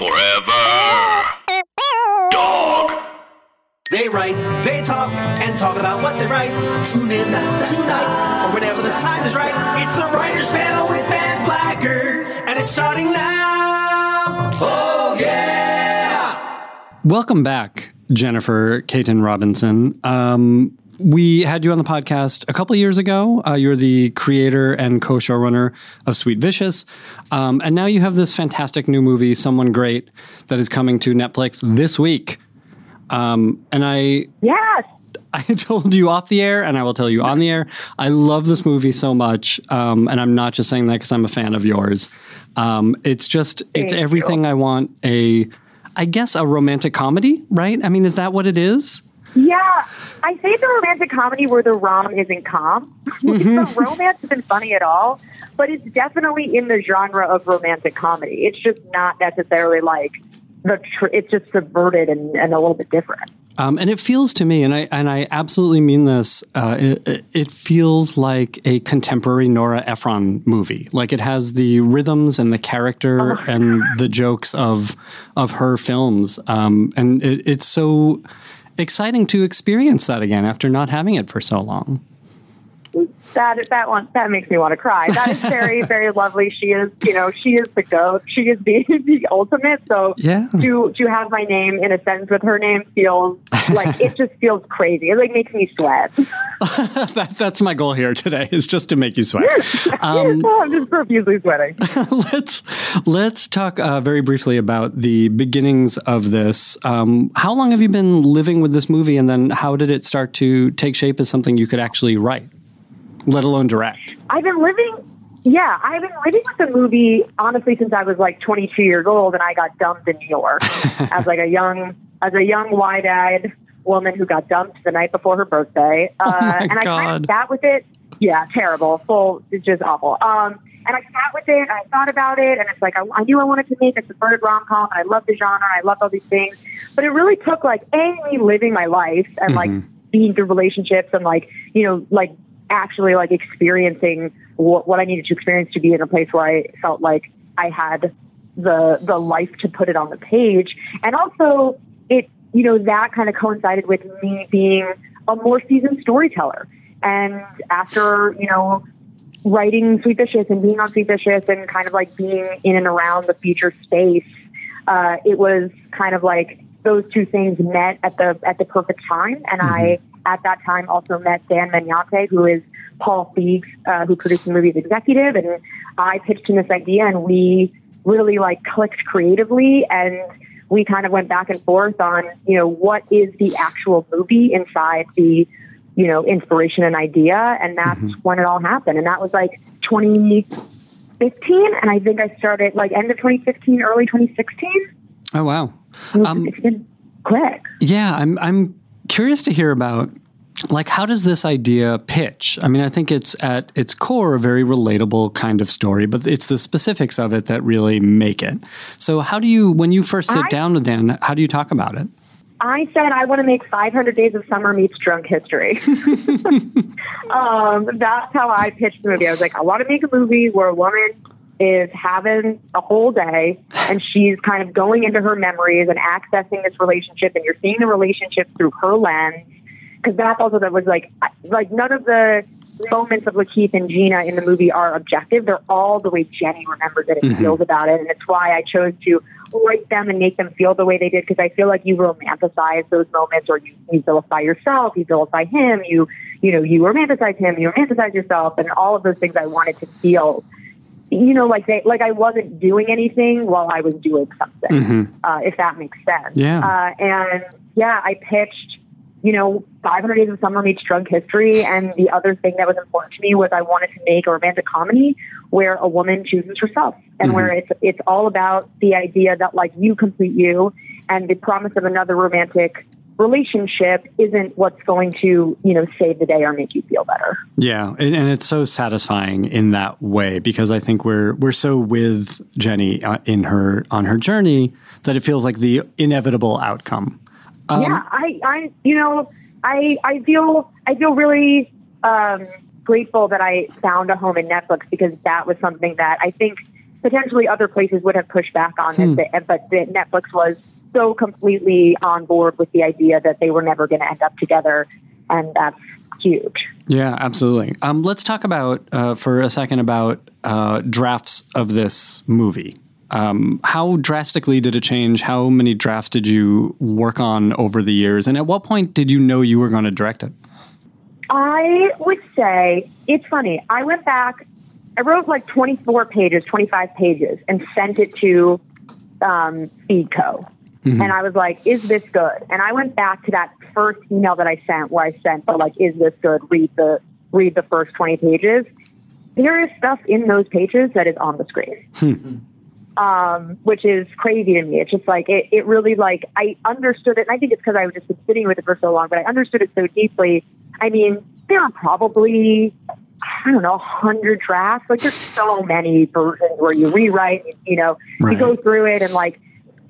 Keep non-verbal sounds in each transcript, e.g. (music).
Forever. Dog. They write, they talk, and talk about what they write. Tune in tonight, or whenever the time is right. It's the Writers Panel with Ben Blacker, and it's starting now. Oh, yeah! Welcome back, Jennifer Kaytin Robinson. Um, we had you on the podcast a couple years ago. Uh, you're the creator and co-showrunner of Sweet Vicious, um, and now you have this fantastic new movie, Someone Great, that is coming to Netflix this week. Um, and I Yes. (laughs) I told you off the air, and I will tell you on the air. I love this movie so much, um, and I'm not just saying that because I'm a fan of yours. Um, it's just it's Thank everything I want. A, I guess, a romantic comedy, right? I mean, is that what it is? Yeah. I say the romantic comedy where the rom isn't calm. the romance isn't funny at all, but it's definitely in the genre of romantic comedy. It's just not necessarily like the tr- it's just subverted and, and a little bit different. Um, and it feels to me, and I and I absolutely mean this. Uh, it, it feels like a contemporary Nora Ephron movie. Like it has the rhythms and the character and the jokes of of her films. Um, and it, it's so exciting to experience that again after not having it for so long. That that one that makes me want to cry. That is very (laughs) very lovely. She is you know she is the goat. She is the (laughs) the ultimate. So Yeah. to to have my name in a sentence with her name feels like it just feels crazy. It like makes me sweat. (laughs) that, that's my goal here today is just to make you sweat. Um, Oh, I'm just profusely sweating. let's let's talk uh, very briefly about the beginnings of this. Um, how long have you been living with this movie, and then how did it start to take shape as something you could actually write, let alone direct? I've been living, yeah, I've been living with the movie honestly since I was like 22 years old, and I got dumped in New York (laughs) as like a young, as a young wide-eyed woman who got dumped the night before her birthday. Uh, Oh and I kind of sat with it. Yeah, terrible, full, it's just awful. Um, and I sat with it, and I thought about it, and it's like I, I knew I wanted to make a subverted rom com, and I love the genre, I love all these things, but it really took like a me living my life and like being through relationships and like you know like actually like experiencing what, what I needed to experience to be in a place where I felt like I had the the life to put it on the page, and also it you know that kind of coincided with me being a more seasoned storyteller, and after you know writing Sweet Vicious and being on Sweet Vicious and kind of like being in and around the future space, uh, it was kind of like those two things met at the at the perfect time. And I at that time also met Dan Magnan, who is Paul Feig's uh, who produced the movie's executive, and I pitched him this idea, and we really like clicked creatively and we kind of went back and forth on, you know, what is the actual movie inside the, you know, inspiration and idea. And that's when it all happened. And that was like 2015. And I think I started like end of 2015, early 2016. Oh wow! Um, it's been quick. Yeah, I'm I'm curious to hear about like how does this idea pitch? I mean, I think it's at its core a very relatable kind of story, but it's the specifics of it that really make it. So, how do you when you first sit I- down with Dan, how do you talk about it? I said I want to make 500 Days of Summer meets Drunk History. (laughs) (laughs) um, that's how I pitched the movie. I was like, I want to make a movie where a woman is having a whole day and she's kind of going into her memories and accessing this relationship, and you're seeing the relationship through her lens. Because that's also that was like, like none of the moments of LaKeith and Gina in the movie are objective. They're all the way Jenny remembers it and mm-hmm. feels about it, and it's why I chose to write them and make them feel the way they did because I feel like you romanticize those moments or you, you vilify yourself, you vilify him, you you know, you romanticize him, you romanticize yourself and all of those things I wanted to feel you know, like they like I wasn't doing anything while I was doing something, uh, if that makes sense. Yeah. Uh, and yeah, I pitched, you know, 500 Days of Summer meets Drunk History, and the other thing that was important to me was I wanted to make a romantic comedy where a woman chooses herself, and where it's it's all about the idea that like you complete you, and the promise of another romantic relationship isn't what's going to you know save the day or make you feel better. Yeah, and, and it's so satisfying in that way because I think we're we're so with Jenny uh, in her on her journey that it feels like the inevitable outcome. Um, yeah, I, I, you know, I, I feel, I feel really um, grateful that I found a home in Netflix because that was something that I think potentially other places would have pushed back on it, but- but the Netflix was so completely on board with the idea that they were never going to end up together, and that's huge. Yeah, absolutely. Um, let's talk about uh, for a second about uh, drafts of this movie. Um, how drastically did it change? How many drafts did you work on over the years? And at what point did you know you were going to direct it? I would say it's funny. I went back. I wrote like 24 pages, 25 pages, and sent it to um, Feigco. And I was like, "Is this good?" And I went back to that first email that I sent, where I sent the like, "Is this good?" Read the read the first 20 pages. There is stuff in those pages that is on the screen um, which is crazy to me. It's just like it, it really like I understood it, and I think it's because I was just been sitting with it for so long, but I understood it so deeply. I mean, there are probably I don't know, a hundred drafts. Like there's so many versions where you rewrite, you know, Right. you go through it and like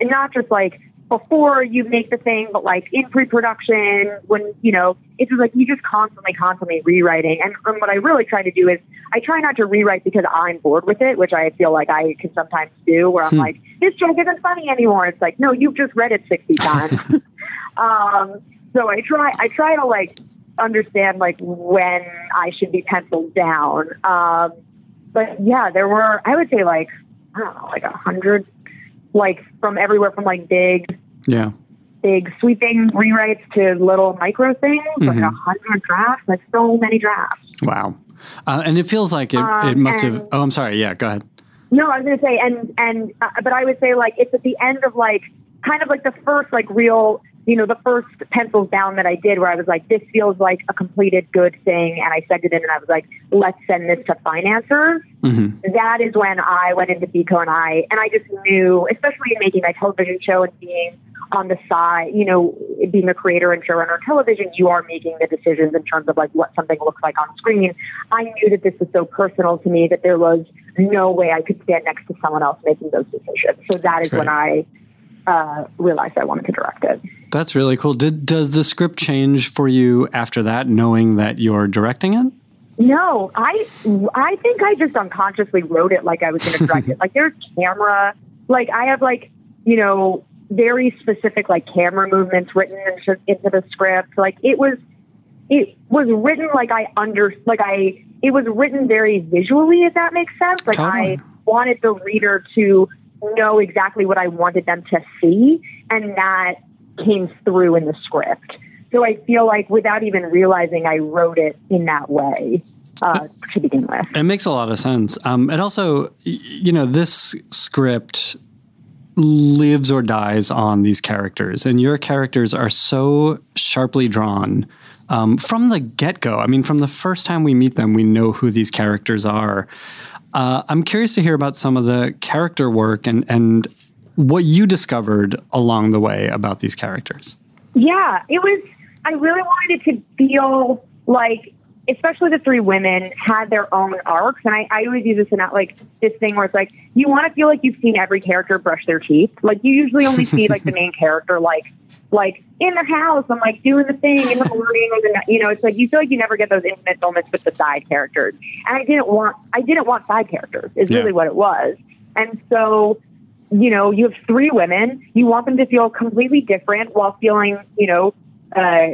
and not just like before you make the thing, but like in pre-production when you know it's just like you just constantly, constantly rewriting. And, and what I really try to do is I try not to rewrite because I'm bored with it, which I feel like I can sometimes do, where I'm like, this joke isn't funny anymore. It's like, no, you've just read it sixty times. (laughs) um, so I try, I try to like understand like when I should be penciled down. Um, but yeah, there were, I would say like, I don't know, like a hundred, like from everywhere from like big, Yeah. big sweeping rewrites to little micro things, like a hundred drafts, like so many drafts. Wow. Uh, and it feels like it, it Um, must have. Oh, I'm sorry. Yeah, go ahead. No, I was going to say, and and uh, but I would say like it's at the end of like kind of like the first like real, you know, the first pencils down that I did where I was like, this feels like a completed good thing, and I sent it in, and I was like, let's send this to financiers. Mm-hmm. That is when I went into Feigco and I and I just knew, especially in making my television show and being on the side, you know, being a creator and showrunner on television, you are making the decisions in terms of like what something looks like on screen. I knew that this was so personal to me that there was no way I could stand next to someone else making those decisions. So that is Great. when I uh, realized I wanted to direct it. That's really cool. Did does the script change for you after that, knowing that you're directing it? No, I I think I just unconsciously wrote it like I was going (laughs) to direct it. Like there's camera, like I have like you know very specific like camera movements written into, into the script. Like it was it was written like I under like I it was written very visually if that makes sense. Like Totally. I wanted the reader to know exactly what I wanted them to see, and that came through in the script. So I feel like without even realizing I wrote it in that way uh, to begin with. It makes a lot of sense. Um, and also, you know, this script lives or dies on these characters, and your characters are so sharply drawn um, from the get go. I mean, from the first time we meet them, we know who these characters are. Uh, I'm curious to hear about some of the character work and and what you discovered along the way about these characters. Yeah, it was. I really wanted it to feel like, especially the three women had their own arcs, and I, I always use this in that like this thing where it's like you want to feel like you've seen every character brush their teeth. Like you usually only see like the (laughs) main character like like in their house and like doing the thing in the morning or the you know it's like you feel like you never get those intimate moments with the side characters, and I didn't want I didn't want side characters. Is Yeah. really what it was, and so you know, you have three women. You want them to feel completely different while feeling, you know, uh,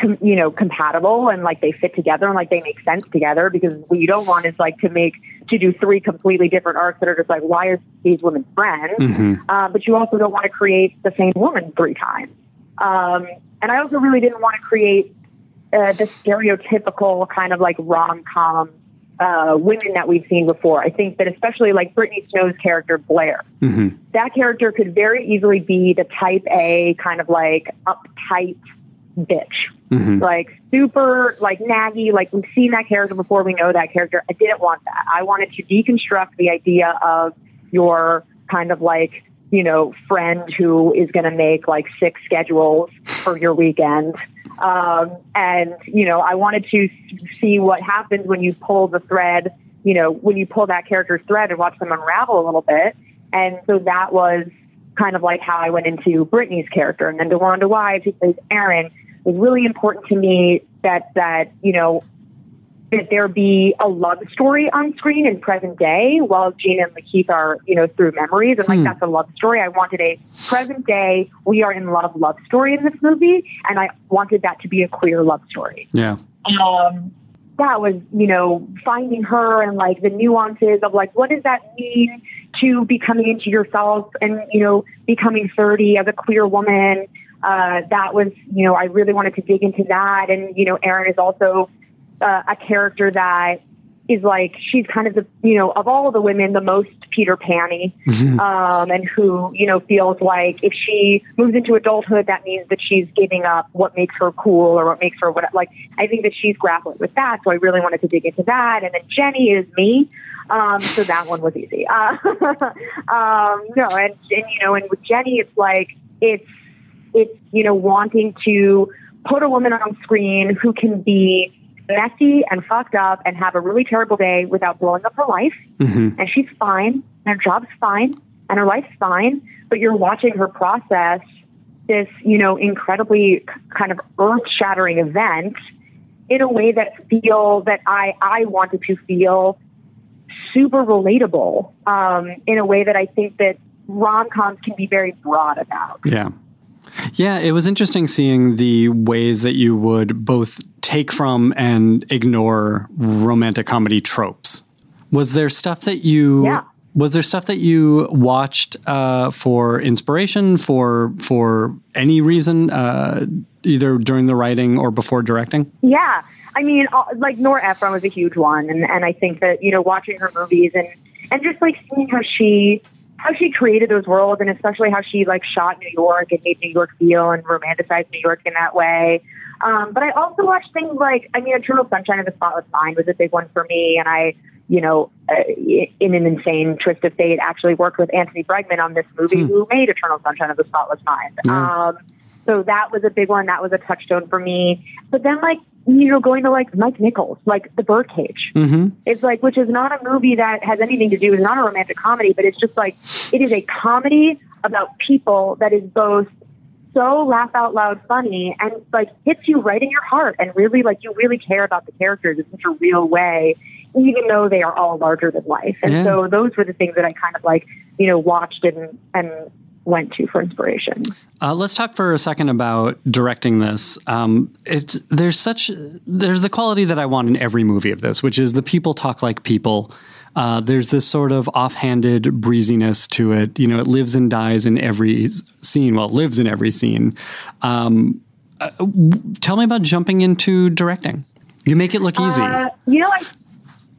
com- you know, compatible and like they fit together and like they make sense together. Because what you don't want is like to make to do three completely different arcs that are just like, why are these women friends? Uh, but you also don't want to create the same woman three times. Um, and I also really didn't want to create uh, the stereotypical kind of like rom com uh, women that we've seen before. I think that especially like Brittany Snow's character Blair, that character could very easily be the type A kind of like uptight bitch, like super like naggy. Like we've seen that character before, we know that character. I didn't want that. I wanted to deconstruct the idea of your kind of like you know friend who is going to make like six schedules for your weekend. Um, and you know, I wanted to see what happens when you pull the thread. You know, when you pull that character's thread and watch them unravel a little bit. And so that was kind of like how I went into Brittany's character, and then DeWanda Wise, who plays Erin, was really important to me. That that you know, that there be a love story on screen in present day while Gina and LaKeith are, you know, through memories. And like, that's a love story. I wanted a present day, we are in a love love story in this movie. And I wanted that to be a queer love story. Yeah. Um, that was, you know, finding her and like the nuances of like, what does that mean to be coming into yourself and, you know, becoming 30 as a queer woman? Uh, that was, you know, I really wanted to dig into that. And, you know, Erin is also uh, a character that is like she's kind of the you know of all the women the most Peter Panny, um, and who you know feels like if she moves into adulthood that means that she's giving up what makes her cool or what makes her what like I think that she's grappling with that. So I really wanted to dig into that. And then Jenny is me. Um, so that one was easy. (laughs) Uh, (laughs) um, no, and, and you know, and with Jenny, it's like it's it's you know wanting to put a woman on screen who can be messy and fucked up and have a really terrible day without blowing up her life. Mm-hmm. And she's fine, and her job's fine, and her life's fine. But you're watching her process this, you know, incredibly kind of earth shattering event in a way that feel that I I wanted to feel super relatable um, in a way that I think that rom coms can be very broad about. Yeah. Yeah, it was interesting seeing the ways that you would both take from and ignore romantic comedy tropes. Was there stuff that you Yeah. was there stuff that you watched uh, for inspiration for for any reason, uh, either during the writing or before directing? Yeah, I mean, uh, like Nora Ephron was a huge one, and and I think that you know watching her movies and and just like seeing how she how she created those worlds, and especially how she like shot New York and made New York feel and romanticized New York in that way. Um, but I also watched things like I mean, Eternal Sunshine of the Spotless Mind was a big one for me, and I. You know, uh, in an insane twist of fate, actually worked with Anthony Bregman on this movie, who made Eternal Sunshine of the Spotless Mind. Um, so that was a big one. That was a touchstone for me. But then, like, you know, going to like Mike Nichols, like The Birdcage. Mm-hmm. It's like, which is not a movie that has anything to do, it's not a romantic comedy, but it's just like, it is a comedy about people that is both so laugh out loud funny and like hits you right in your heart and really like you really care about the characters in such a real way, even though they are all larger than life. And Yeah. so those were the things that I kind of like, you know, watched and, and went to for inspiration. Uh, let's talk for a second about directing this. Um, it's there's such there's the quality that I want in every movie of this, which is the people talk like people. Uh, there's this sort of offhanded breeziness to it. You know, it lives and dies in every scene. Well, it lives in every scene. Um, uh, tell me about jumping into directing. You make it look easy. Uh, you know, I,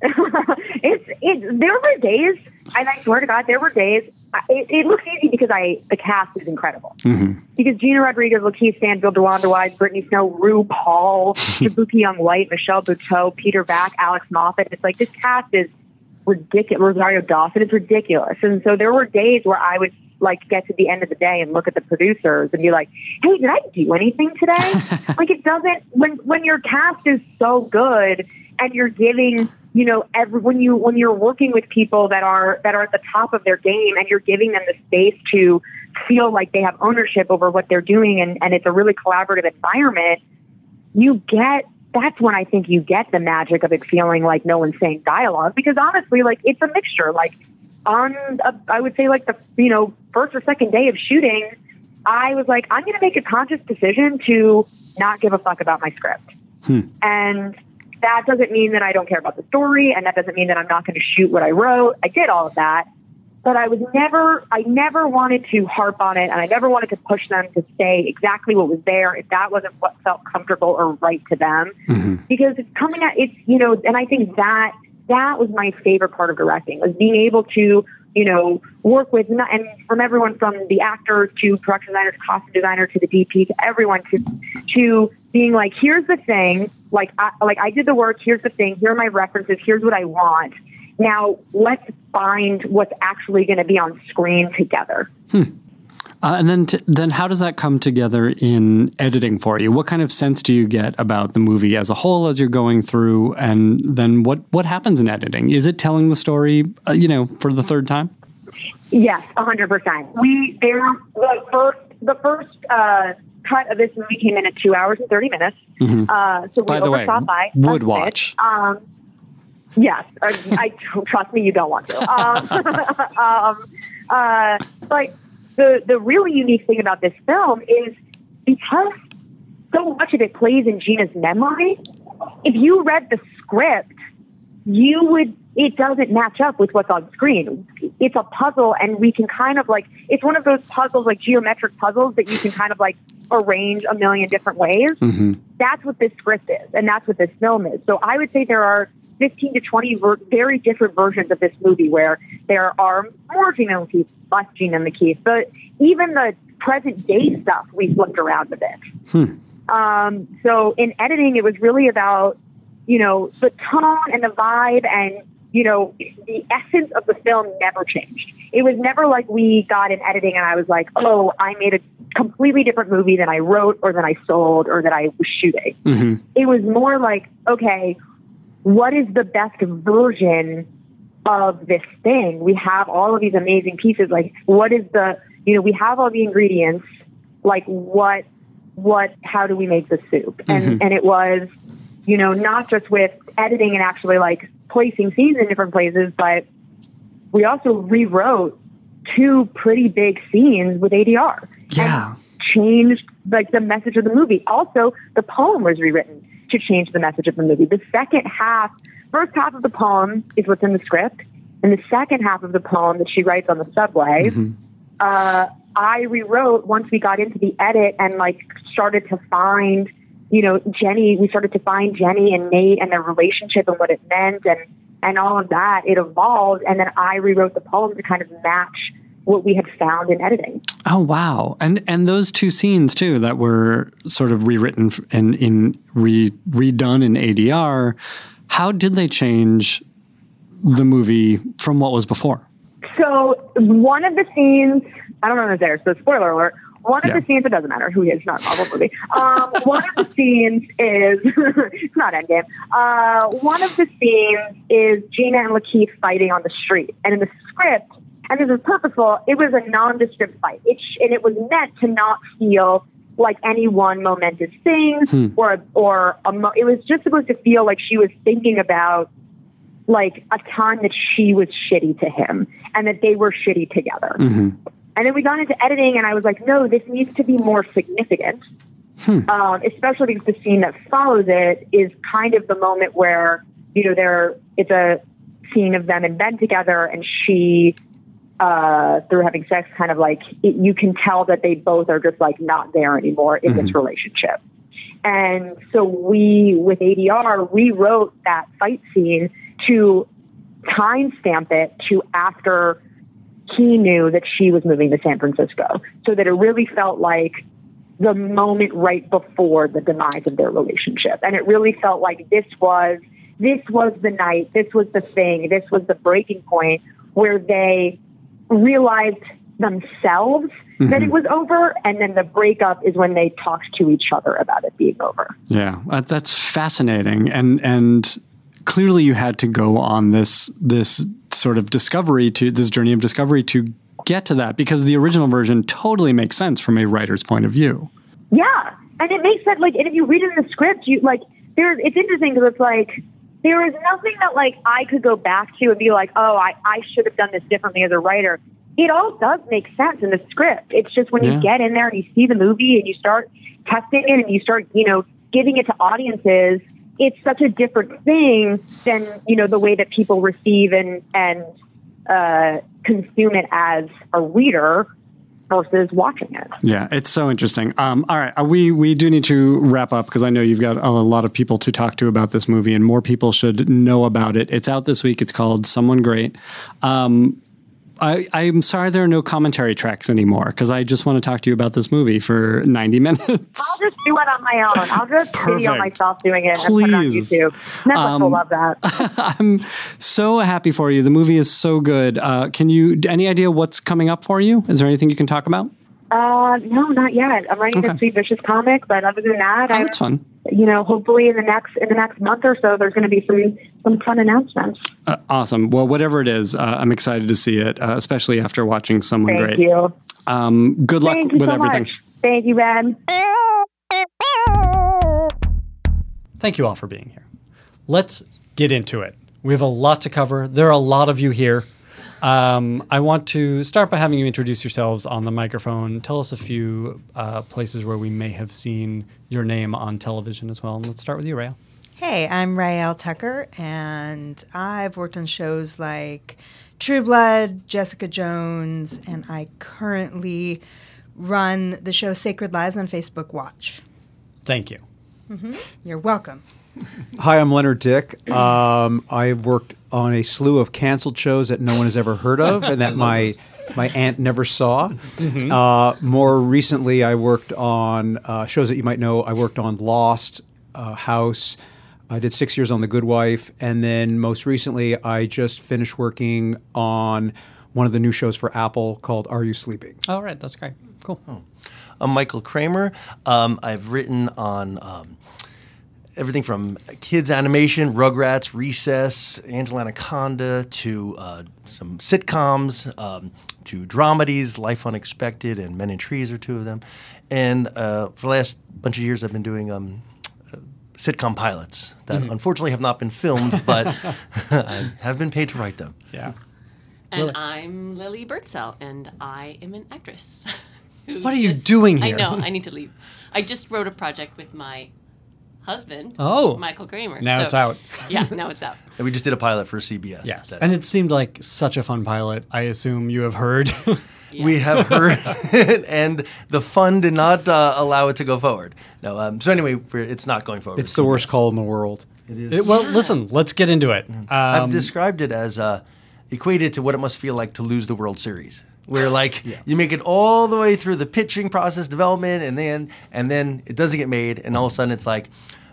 (laughs) it's it. There were days, and I swear to God, there were days. I- It, it looks easy because I the cast is incredible. Mm-hmm. Because Gina Rodriguez, LaKeith Stanfield, DeWanda Wise, Brittany Snow, RuPaul, (laughs) Jaboukie Young-White, Michelle Buteau, Peter Vack, Alex Moffat. It's like this cast is ridiculous. Rosario Dawson is ridiculous, and so there were days where I would like get to the end of the day and look at the producers and be like, "Hey, did I do anything today?" (laughs) like it doesn't when when your cast is so good and you're giving you know every when you when you're working with people that are that are at the top of their game and you're giving them the space to feel like they have ownership over what they're doing and and it's a really collaborative environment you get that's when I think you get the magic of it feeling like no one's saying dialogue because honestly, like it's a mixture. Like on, a, I would say like the you know first or second day of shooting, I was like, I'm going to make a conscious decision to not give a fuck about my script, hmm. and that doesn't mean that I don't care about the story, and that doesn't mean that I'm not going to shoot what I wrote. I did all of that, but I was never, I never wanted to harp on it, and I never wanted to push them to say exactly what was there if that wasn't what felt comfortable or right to them. Mm-hmm. Because it's coming at it's you know, and I think that that was my favorite part of directing was being able to you know work with not- and from everyone from the actor to production designer to costume designer to the DP to everyone to to being like here's the thing like I, like I did the work here's the thing here are my references here's what I want now let's find what's actually going to be on screen together. Uh, and then, t- then how does that come together in editing for you? What kind of sense do you get about the movie as a whole as you're going through? And then what what happens in editing? Is it telling the story, uh, you know, for the third time? Yes, a hundred percent. We there the first the first uh, cut of this movie came in at two hours and thirty minutes. Uh, so we Mm-hmm. By the way, overshot by would watch. Um, yes, I, I trust me. You don't want to. Um, (laughs) um, uh, but the the really unique thing about this film is because so much of it plays in Gina's memory. If you read the script, you would it doesn't match up with what's on screen. It's a puzzle and we can kind of like it's one of those puzzles like geometric puzzles that you can kind of like arrange a million different ways. That's what this script is and that's what this film is. So I would say there are 15 to 20 ver- very different versions of this movie where there are more Gina and Keith, less Gina and the Keith, but even the present day stuff we flipped around a bit. Um, so in editing, it was really about, you know, the tone and the vibe and, you know, the essence of the film never changed. It was never like we got in editing and I was like, oh, I made a completely different movie than I wrote or that I sold or that I was shooting. Mm-hmm. It was more like, okay, what is the best version of this thing? We have all of these amazing pieces. Like, what is the, you know, we have all the ingredients. Like, what, what, how do we make the soup? And, mm-hmm. and it was, you know, not just with editing and actually like placing scenes in different places, but we also rewrote two pretty big scenes with ADR. Yeah. Changed like the message of the movie. Also, the poem was rewritten to change the message of the movie. The second half, first half of the poem is what's in the script, and the second half of the poem that she writes on the subway, uh, I rewrote once we got into the edit and like started to find, you know, Jenny. We started to find Jenny and Nate and their relationship and what it meant and and all of that. It evolved, and then I rewrote the poem to kind of match what we had found in editing. Oh wow! And and those two scenes too that were sort of rewritten and in re, redone in ADR. How did they change the movie from what was before? So one of the scenes, I don't know if it's there, so spoiler alert. One of Yeah. the scenes, it doesn't matter who he is, not a Marvel movie. Um, one of the scenes is, (laughs) it's not Endgame. Uh, one of the scenes is Gina and LaKeith fighting on the street. And in the script, and this is purposeful, it was a nondescript fight. It sh- and it was meant to not feel like any one momentous thing or, or a mo- it was just supposed to feel like she was thinking about like a time that she was shitty to him and that they were shitty together. And then we got into editing, and I was like, no, this needs to be more significant. Um, especially because the scene that follows it is kind of the moment where, you know, they're, it's a scene of them in bed together, and she, uh, through having sex, kind of like, it, you can tell that they both are just like not there anymore in this relationship. And so we, with ADR, rewrote that fight scene to timestamp it to after he knew that she was moving to San Francisco, so that it really felt like the moment right before the demise of their relationship. And it really felt like this was this was the night, this was the thing, this was the breaking point where they realized themselves that it was over, and then the breakup is when they talked to each other about it being over. Yeah, uh, that's fascinating, and and clearly you had to go on this this sort of discovery to this journey of discovery to get to that because the original version totally makes sense from a writer's point of view. Yeah, and it makes sense. Like, and if you read it in the script, you like there's. It's interesting because it's like there is nothing that like I could go back to and be like, oh, I I should have done this differently as a writer. It all does make sense in the script. It's just when Yeah. you get in there and you see the movie and you start testing it and you start, you know, giving it to audiences. It's such a different thing than you know the way that people receive and and uh, consume it as a reader versus watching it. Yeah, it's so interesting. Um, all right, uh, we we do need to wrap up because I know you've got a lot of people to talk to about this movie, and more people should know about it. It's out this week. It's called Someone Great. Um, I, I'm sorry there are no commentary tracks anymore because I just want to talk to you about this movie for 90 (laughs) minutes. I'll just do it on my own. I'll just (laughs) video Perfect. myself doing it and put it on Please. YouTube. Netflix Um, will love that. (laughs) I'm so happy for you. The movie is so good. Uh, can you, any idea what's coming up for you? Is there anything you can talk about? Uh, no, not yet. I'm writing okay. a Sweet Vicious comic, but other than that, oh, I, that's fun. You know, hopefully in the next in the next month or so, there's going to be some some fun announcements. Uh, awesome. Well, whatever it is, uh, I'm excited to see it, uh, especially after watching someone Thank great. You. Um, good luck Thank with so everything. Much. Thank you, Ben. Thank you all for being here. Let's get into it. We have a lot to cover. There are a lot of you here. Um, I want to start by having you introduce yourselves on the microphone. Tell us a few uh, places where we may have seen your name on television as well. And let's start with you, Raelle. Hey, I'm Raelle Tucker, and I've worked on shows like True Blood, Jessica Jones, and I currently run the show Sacred Lies on Facebook Watch. Thank you. You're welcome. Hi, I'm Leonard Dick. Um, I've worked on a slew of canceled shows that no one has ever heard of, and that (laughs) my my aunt never saw. Uh, more recently, I worked on uh, shows that you might know. I worked on Lost, uh, House. I did six years on The Good Wife, and then most recently, I just finished working on one of the new shows for Apple called Are You Sleeping? All right, that's great. Cool. I'm Michael Kramer. Um, I've written on um, everything from kids animation, Rugrats, Recess, Angela Anaconda, to uh, some sitcoms, um, to dramedies, Life Unexpected, and Men in Trees are two of them. And uh, for the last bunch of years, I've been doing um, uh, sitcom pilots that unfortunately have not been filmed, but (laughs) I have been paid to write them. Yeah. And Lilli. I'm Lilli Birdsell, and I am an actress. (laughs) What are you doing here? I know, I (laughs) need to leave. I just wrote a project with my husband, Oh. Michael Kramer. Now So- it's out. (laughs) Yeah, now it's out. And we just did a pilot for CBS. Yes. that- And it seemed like such a fun pilot. I assume you have heard. (laughs) We have heard (laughs) it, and the fund did not uh, allow it to go forward. No, um, so anyway, it's not going forward. It's the worst call in the world. It- well, listen, let's get into it. I've Um, described it as uh, equated to what it must feel like to lose the World Series, where (laughs) like you make it all the way through the pitching process, development, and then and then it doesn't get made, and all of a sudden it's like.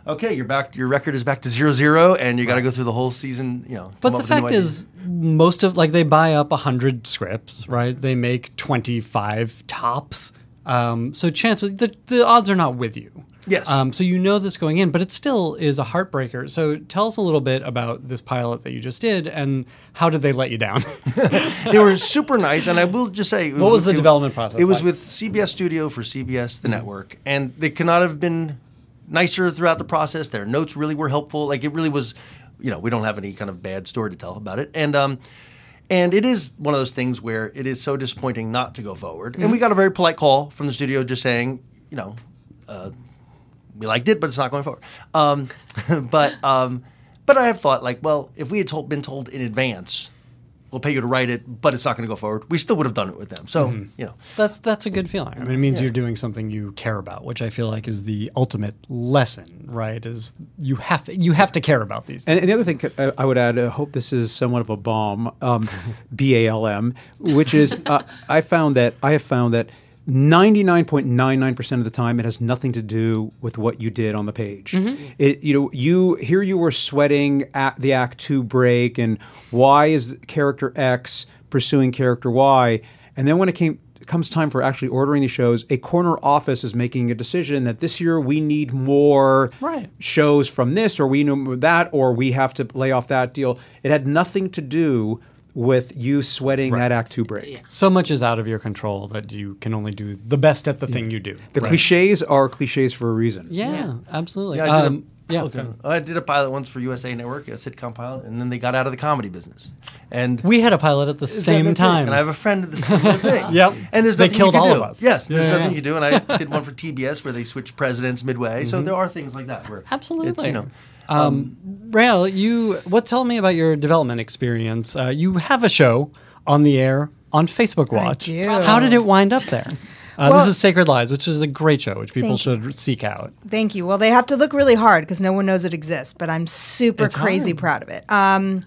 Okay, you're back. Your record is back to zero zero, and you got to go through the whole season. You know, But the up with a new fact is, most of like they buy up hundred scripts, right? They make twenty five tops. Um, so chances the the odds are not with you. Yes. Um, so you know this going in, but it still is a heartbreaker. So tell us a little bit about this pilot that you just did, and how did they let you down? (laughs) they were super nice, and I will just say, What was the it- development process It was like? with CBS Studio for CBS, the network, and they could not have been nicer throughout the process. Their notes really were helpful. Like it really was, you know, we don't have any kind of bad story to tell about it, and um, and it is one of those things where it is so disappointing not to go forward. And we got a very polite call from the studio just saying, you know, uh, we liked it, but it's not going forward. Um, (laughs) but um, but I have thought like, well, if we had told, been told in advance, we'll pay you to write it, but it's not going to go forward, we still would have done it with them. So Mm-hmm. you know, that's that's a good feeling. I mean, it means you're doing something you care about, which I feel like is the ultimate lesson, right? Is you have you have to care about these. And, and the other thing uh, I would add, I hope this is somewhat of a balm, um, B A L M, which is (laughs) uh, I found that I have found that 99.99% of the time it has nothing to do with what you did on the page. Mm-hmm. It you know you here you were sweating at the act 2 break and why is character X pursuing character Y and then when it came comes time for actually ordering these shows, a corner office is making a decision that this year we need more Right. shows from this, or we know that, or we have to lay off that deal. It had nothing to do with you sweating that Act Two break. so much is out of your control that you can only do the best at the thing you do. The cliches are cliches for a reason. Yeah, absolutely. yeah, I did, Um, a, yeah, okay. I did a pilot once for USA Network, a sitcom pilot, and then they got out of the comedy business. And we had a pilot at the same time. And I have a friend of the same (laughs) thing. Yep. And there's They killed you can all do. of us. Yes, there's Yeah, nothing yeah. you do. And I (laughs) did one for TBS where they switched presidents midway. So there are things like that where Absolutely. it's, you know, Um, Raelle, you what? Tell me about your development experience. Uh, you have a show on the air on Facebook Watch. do. How did it wind up there? Uh, Well- this is Sacred Lies, which is a great show, which people should seek out. Thank you. Well, they have to look really hard because no one knows it exists, but I'm super It's crazy hard. proud of it. Um,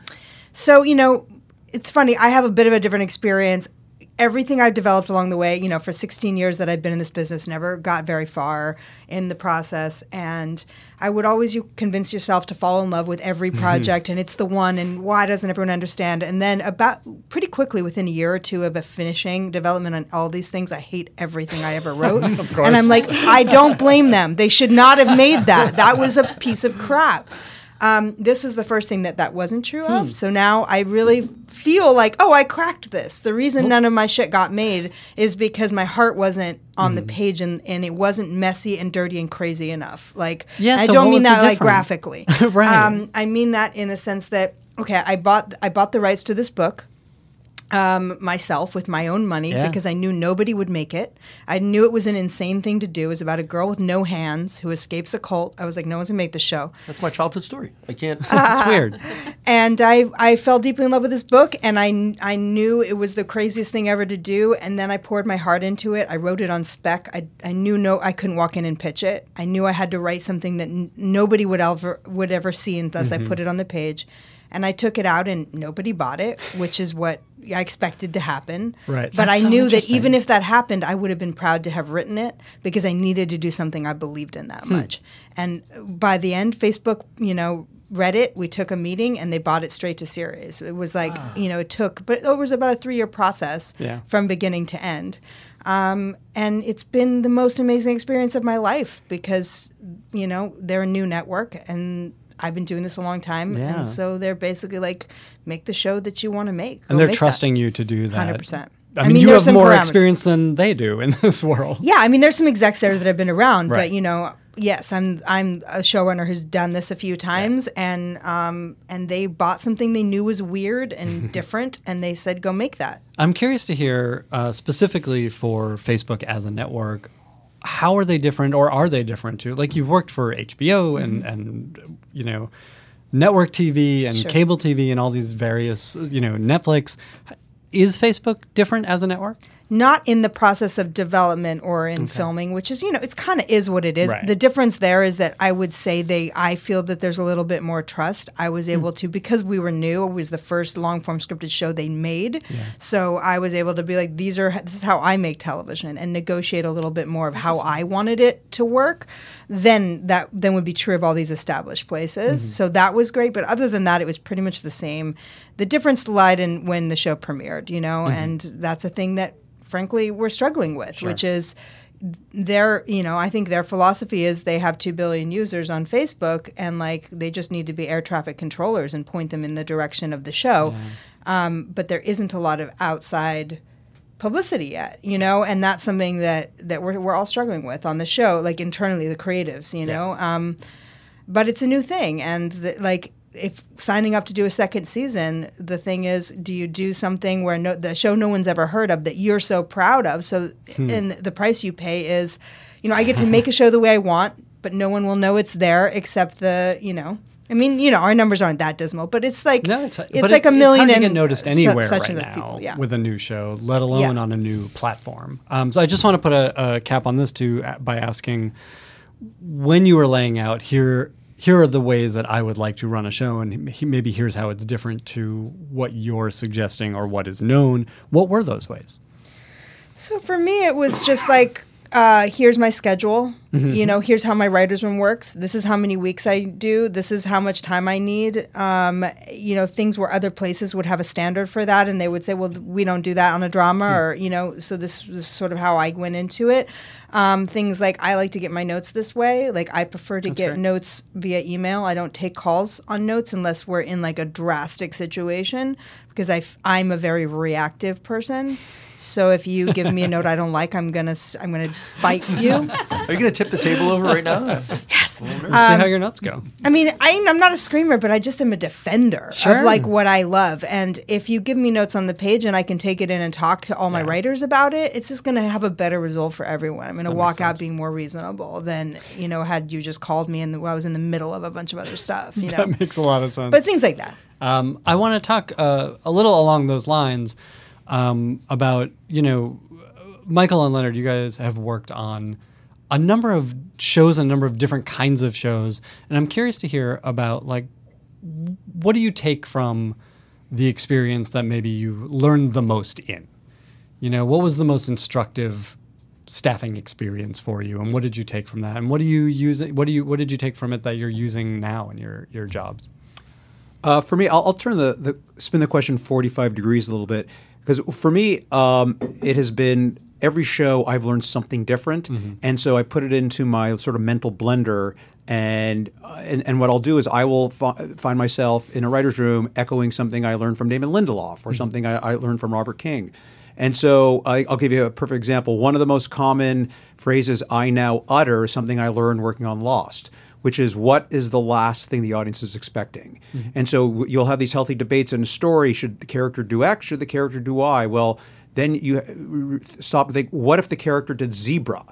so, you know, it's funny. I have a bit of a different experience. Everything I've developed along the way, you know, for 16 years that I've been in this business, never got very far in the process. And I would always you convince yourself to fall in love with every (laughs) project and it's the one and why doesn't everyone understand? And then about pretty quickly within a year or two of a finishing development on all these things, I hate everything I ever wrote. (laughs) And I'm like, I don't blame them. They should not have made that. That was a piece of crap. Um, this was the first thing that that wasn't true Hmm. of. So now I really feel like, oh, I cracked this. The reason none of my shit got made is because my heart wasn't on the Hmm. page and, and it wasn't messy and dirty and crazy enough. Like, Yeah, I so don't mean that like graphically. (laughs) Right. Um, I mean that in the sense that okay, I bought I bought the rights to this book um, myself with my own money Yeah. because I knew nobody would make it. I knew it was an insane thing to do. It was about a girl with no hands who escapes a cult. I was like, no one's gonna make the show. That's my childhood story. I can't. (laughs) It's weird. And I, I fell deeply in love with this book, and I, I knew it was the craziest thing ever to do. And then I poured my heart into it. I wrote it on spec. I, I knew no, I couldn't walk in and pitch it. I knew I had to write something that n- nobody would ever would ever see unless I put it on the page. And I took it out, and nobody bought it, which is what I expected to happen. Right. But That's I so knew that even if that happened, I would have been proud to have written it because I needed to do something I believed in that much. And by the end, Facebook, you know, read it. We took a meeting and they bought it straight to series. It was like, you know, it took, but it was about a three year process Yeah. from beginning to end. Um, and it's been the most amazing experience of my life because, you know, they're a new network and I've been doing this a long time. Yeah. And so they're basically like, make the show that you want to make. and they're make that. trusting you to do that. 100%. I I mean, mean, you have more parameters. experience than they do in (laughs) this world. Yeah, I mean, there's some execs there that have been around, Right. but you know, yes, I'm I'm a showrunner who's done this a few times, and um, and they bought something they knew was weird and (laughs) different, and they said, "Go make that." I'm curious to hear uh, specifically for Facebook as a network. How are they different, or are they different too? Like you've worked for HBO and mm-hmm. and you know network TV and Sure. cable TV and all these various you know Netflix. Is Facebook different as a network? Not in the process of development or in filming, which is you know, it's kind of is what it is. Right. The difference there is that I would say they, I feel that there's a little bit more trust. I was hmm. able to because we were new. It was the first long form scripted show they made, so I was able to be like, these are this is how I make television and negotiate a little bit more of how I wanted it to work. Then that then would be true of all these established places. Mm-hmm. So that was great. But other than that, it was pretty much the same. The difference lied in when the show premiered, you know, mm-hmm. and that's a thing that frankly we're struggling with, which is their you know i think their philosophy is they have 2 billion users on facebook and like they just need to be air traffic controllers and point them in the direction of the show. Um, but there isn't a lot of outside publicity yet you know and that's something that that we're, we're all struggling with on the show like internally the creatives you know? Um, but it's a new thing and the, like if signing up to do a second season the thing is do you do something where no, the show no one's ever heard of that you're so proud of so and the price you pay is you know i get to make a show the way i want but no one will know it's there except the you know I mean, you know, our numbers aren't that dismal, but it's like No, it's, it's like a million It's hard to get noticed anywhere right now people, yeah. with a new show, let alone Yeah. on a new platform. Um, so I just want to put a, a cap on this too uh, by asking when you were laying out here. Here are the ways that I would like to run a show, and he- maybe here's how it's different to what you're suggesting or what is known. What were those ways? So for me, it was just like, uh, here's my schedule. You know, here's how my writer's room works. This is how many weeks I do. This is how much time I need. Um, you know, things where other places would have a standard for that, and they would say, well, we don't do that on a drama, or you know. So this was sort of how I went into it. Um, things like I like to get my notes this way. Like I prefer to get great. notes via email. I don't take calls on notes unless we're in like a drastic situation because I f- I'm a very reactive person. So if you give me a note I don't like, I'm gonna s- I'm gonna fight you. (laughs) Are you going to tip the table over right now? (laughs) yes. We'll see Um, how your notes go. I mean, I, I'm not a screamer, but I just am a defender Sure. of like what I love. And if you give me notes on the page and I can take it in and talk to all my writers about it, it's just going to have a better result for everyone. I'm going to walk out being more reasonable than you know had you just called me and I was in the middle of a bunch of other stuff. You (laughs) know, That makes a lot of sense. but things like that. Um, I want to talk uh, a little along those lines um, about you know Michael and Leonard. You guys have worked on a number of shows, a number of different kinds of shows, and I'm curious to hear about like what do you take from the experience that maybe you learned the most in. You know, what was the most instructive staffing experience for you, and what did you take from that, and what do you use? What do you what did you take from it that you're using now in your your jobs? Uh, for me, I'll, I'll turn the, the spin the question 45 degrees a little bit because for me, um, it has been every show I've learned something different, mm-hmm. and so I put it into my sort of mental blender. And, uh, and and what I'll do is I will fi- find myself in a writer's room echoing something I learned from Damon Lindelof or mm-hmm. something I, I learned from Robert King. And so I, I'll give you a perfect example. One of the most common phrases I now utter is something I learned working on Lost, which is what is the last thing the audience is expecting. Mm-hmm. And so you'll have these healthy debates in a story. Should the character do X? Should the character do Y? Well, then you stop and think, what if the character did zebra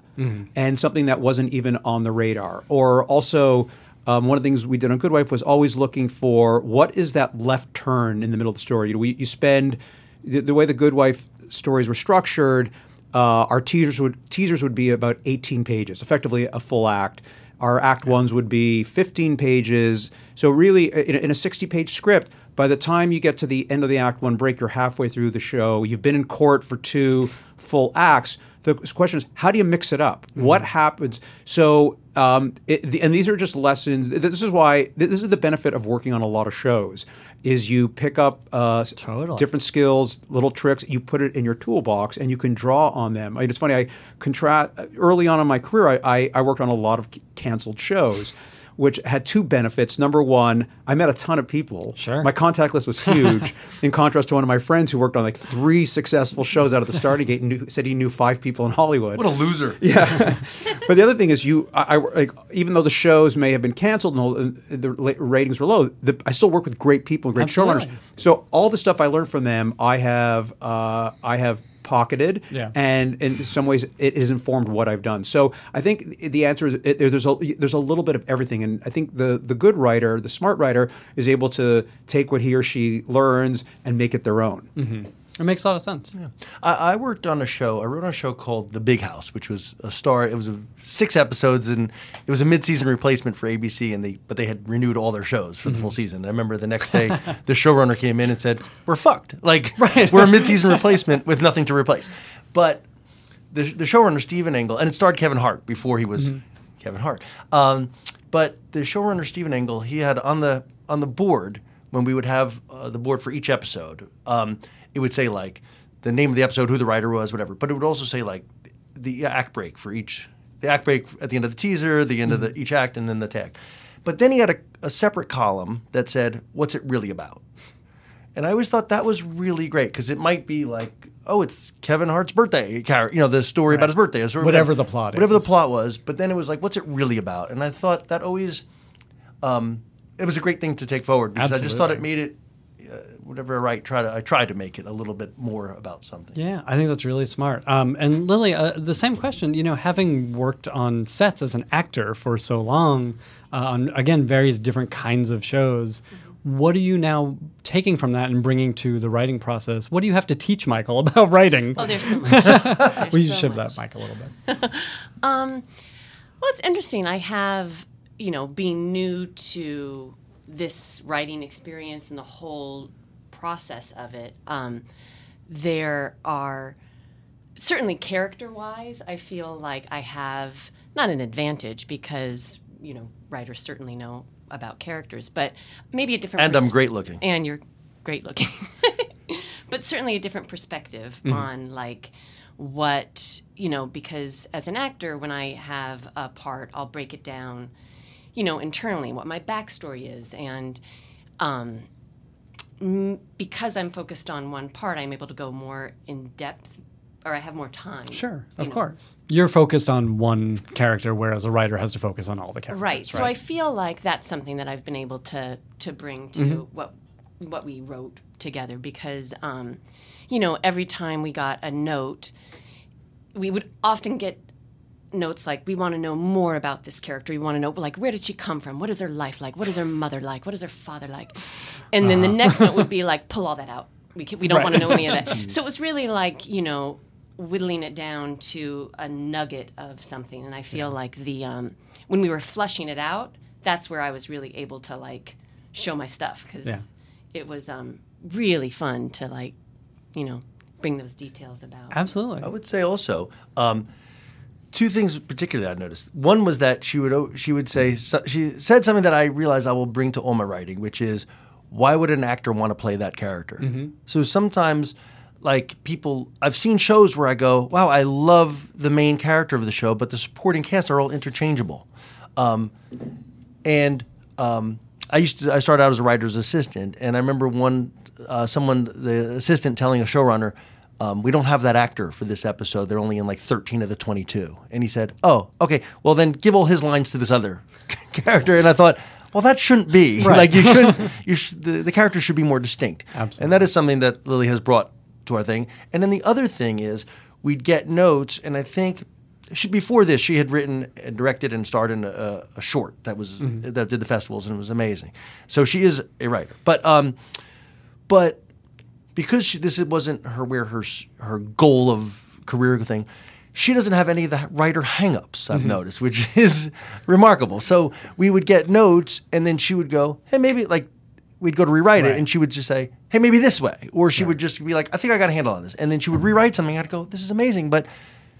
and something that wasn't even on the radar? Or also, um, one of the things we did on Good Wife was always looking for what is that left turn in the middle of the story. You, know, we, you spend the, the way the Good Wife stories were structured. Uh, our teasers would teasers would be about 18 pages, effectively a full act. Our act ones would be 15 pages. So really, in, in a 60 page script, by the time you get to the end of the act one break, you're halfway through the show. You've been in court for two full acts. The question is, how do you mix it up? What happens? So, um, it, the, and these are just lessons. This is why this is the benefit of working on a lot of shows. Is you pick up uh, Totally. different skills, little tricks. You put it in your toolbox, and you can draw on them. I mean, it's funny. I contrast early on in my career. I, I, I worked on a lot of c- canceled shows. Which had two benefits. Number one, I met a ton of people. Sure. My contact list was (laughs) huge, in contrast to one of my friends who worked on like three successful shows out of the starting gate and knew, said he knew five people in Hollywood. What a loser. (laughs) Yeah, (laughs) but the other thing is, you, I, I like, even though the shows may have been canceled and all- and the ratings were low, the, I still work with great people and great Absolutely. showrunners. So all the stuff I learned from them, I have, uh, I have pocketed, Yeah. and in some ways, it has informed what I've done. So I think the answer is it, there's a there's a little bit of everything, and I think the the good writer, the smart writer, is able to take what he or she learns and make it their own. Mm-hmm. It makes a lot of sense. I, I worked on a show. I wrote on a show called The Big House, which was a star. It was a, six episodes, and it was a mid-season replacement for ABC. And they, but they had renewed all their shows for the full season. I remember the next day, (laughs) the showrunner came in and said, "We're fucked. Like (laughs) we're a mid-season replacement with nothing to replace." But the, the showrunner Stephen Engel, and it starred Kevin Hart before he was Kevin Hart. Um, but the showrunner Stephen Engel, he had on the on the board when we would have uh, the board for each episode. Um, it would say like the name of the episode, who the writer was, whatever. But it would also say like the act break for each the act break at the end of the teaser, the end of the each act, and then the tag. But then he had a, a separate column that said, "What's it really about?" And I always thought that was really great because it might be like, oh, it's Kevin Hart's birthday, you know, the story about his birthday, Whatever about- the plot whatever is. the plot was. But then it was like, what's it really about? And I thought that always, um, it was a great thing to take forward because I just thought it made it, uh, whatever I write, try to I try to make it a little bit more about something. Yeah, I think that's really smart. Um, and Lilli, uh, the same question. You know, having worked on sets as an actor for so long, uh, on again various different kinds of shows, what are you now taking from that and bringing to the writing process? What do you have to teach Michael (laughs) about writing? Oh, there's so much. (laughs) There's we so shift much. that mic a little bit. (laughs) Well, it's interesting. I have, you know, being new to this writing experience and the whole process of it. Um, there are certainly character-wise, I feel like I have not an advantage because you know writers certainly know about characters, but maybe a different. And I'm great looking. and you're great looking (laughs) but certainly a different perspective on like what you know because as an actor when i have a part i'll break it down you know internally what my backstory is and um, m- because i'm focused on one part i'm able to go more in depth or i have more time Sure, of know. course. You're focused on one character, whereas a writer has to focus on all the characters. right so i feel like that's something that i've been able to to bring to what what we wrote together because um you know every time we got a note we would often get notes like we want to know more about this character. We want to know like where did she come from? What is her life like? What is her mother like? What is her father like? And then the next note would be like pull all that out. We, can, we don't want to know any of that. (laughs) So it was really like you know whittling it down to a nugget of something. And i feel like the um, when we were flushing it out that's where i was really able to like show my stuff because Yeah. it was um, really fun to like you know bring those details about Absolutely. I would say also um, two things particularly I noticed. One was that she would she would say she said something that I realized I will bring to all my writing, which is why would an actor want to play that character? So sometimes like people I've seen shows where I go, wow, I love the main character of the show, but the supporting cast are all interchangeable. Um, and um, I used to I started out as a writer's assistant, and I remember one uh, someone the assistant telling a showrunner. Um, we don't have that actor for this episode. They're only in like 13 of the 22. And he said, Oh, okay. Well, then give all his lines to this other (laughs) character. And I thought, well, that shouldn't be. (laughs) Like you shouldn't. (laughs) You sh- the, the character should be more distinct. Absolutely. And that is something that Lilli has brought to our thing. And then the other thing is we'd get notes, and I think she, before this she had written, and directed, and starred in a, a short that was that did the festivals, and it was amazing. So she is a writer, but um, but because she, this wasn't her where her her goal of career thing, she doesn't have any of the writer hangups I've mm-hmm. noticed, which (laughs) is remarkable. So we would get notes, and then she would go, "Hey, maybe like." We'd go to rewrite it, and she would just say, "Hey, maybe this way," or she would just be like, "I think I got a handle on this," and then she would rewrite something. I'd go, "This is amazing," but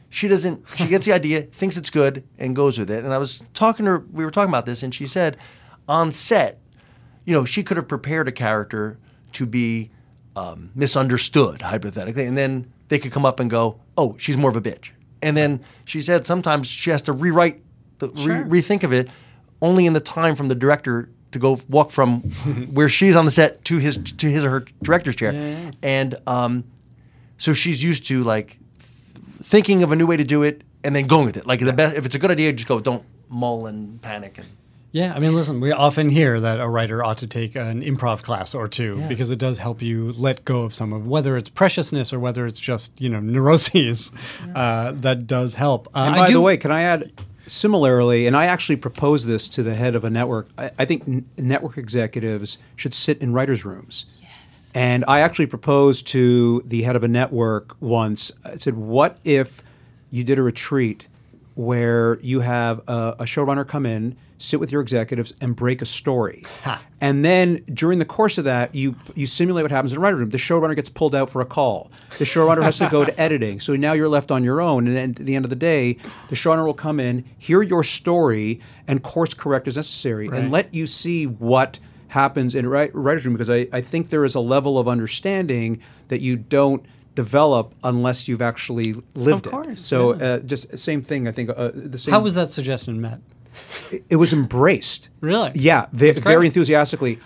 she doesn't. She gets the idea, (laughs) thinks it's good, and goes with it. And I was talking to her. We were talking about this, and she said, on set, you know, she could have prepared a character to be um, misunderstood, hypothetically, and then they could come up and go, "Oh, she's more of a bitch." And then she said sometimes she has to rewrite, the, re- rethink of it, only in the time from the director to go walk from (laughs) where she's on the set to his to his or her director's chair, and um, so she's used to like thinking of a new way to do it and then going with it. Like the best, if it's a good idea, just go. Don't mull and panic and. Yeah, I mean, listen, we often hear that a writer ought to take an improv class or two because it does help you let go of some of whether it's preciousness or whether it's just you know neuroses. Uh, that does help. Uh, And I by do- the way, can I add similarly? And I actually proposed this to the head of a network. I, I think n- network executives should sit in writers' rooms. Yes. And I actually proposed to the head of a network once. I said, "What if you did a retreat where you have a, a showrunner come in, sit with your executives, and break a story, and then during the course of that, you you simulate what happens in a writer's room. The showrunner gets pulled out for a call. The showrunner has to go to (laughs) editing, so now you're left on your own. And then at the end of the day, the showrunner will come in, hear your story, and course correct as necessary, and let you see what happens in writer's room. Because I, I think there is a level of understanding that you don't develop unless you've actually lived course, it. So uh, just same thing. I think uh, the same. How was that suggestion met? It was embraced. Really? Yeah, ve- very enthusiastically.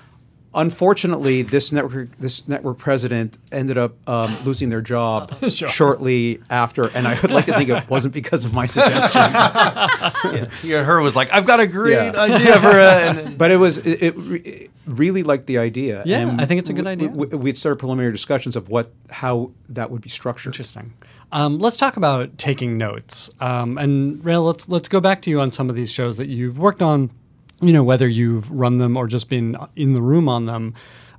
Unfortunately, this network this network president ended up um, losing their job (laughs) shortly after, and I would like to think it wasn't because of my suggestion, (laughs) Yeah, her was like, I've got a great Yeah. idea for and then- but it was it, it, it really liked the idea. Yeah, and I think it's a good idea. We, we, would started preliminary discussions of what how that would be structured. Interesting. Um, let's talk about taking notes. Um, and Raelle, let's let's go back to you on some of these shows that you've worked on. You know, whether you've run them or just been in the room on them.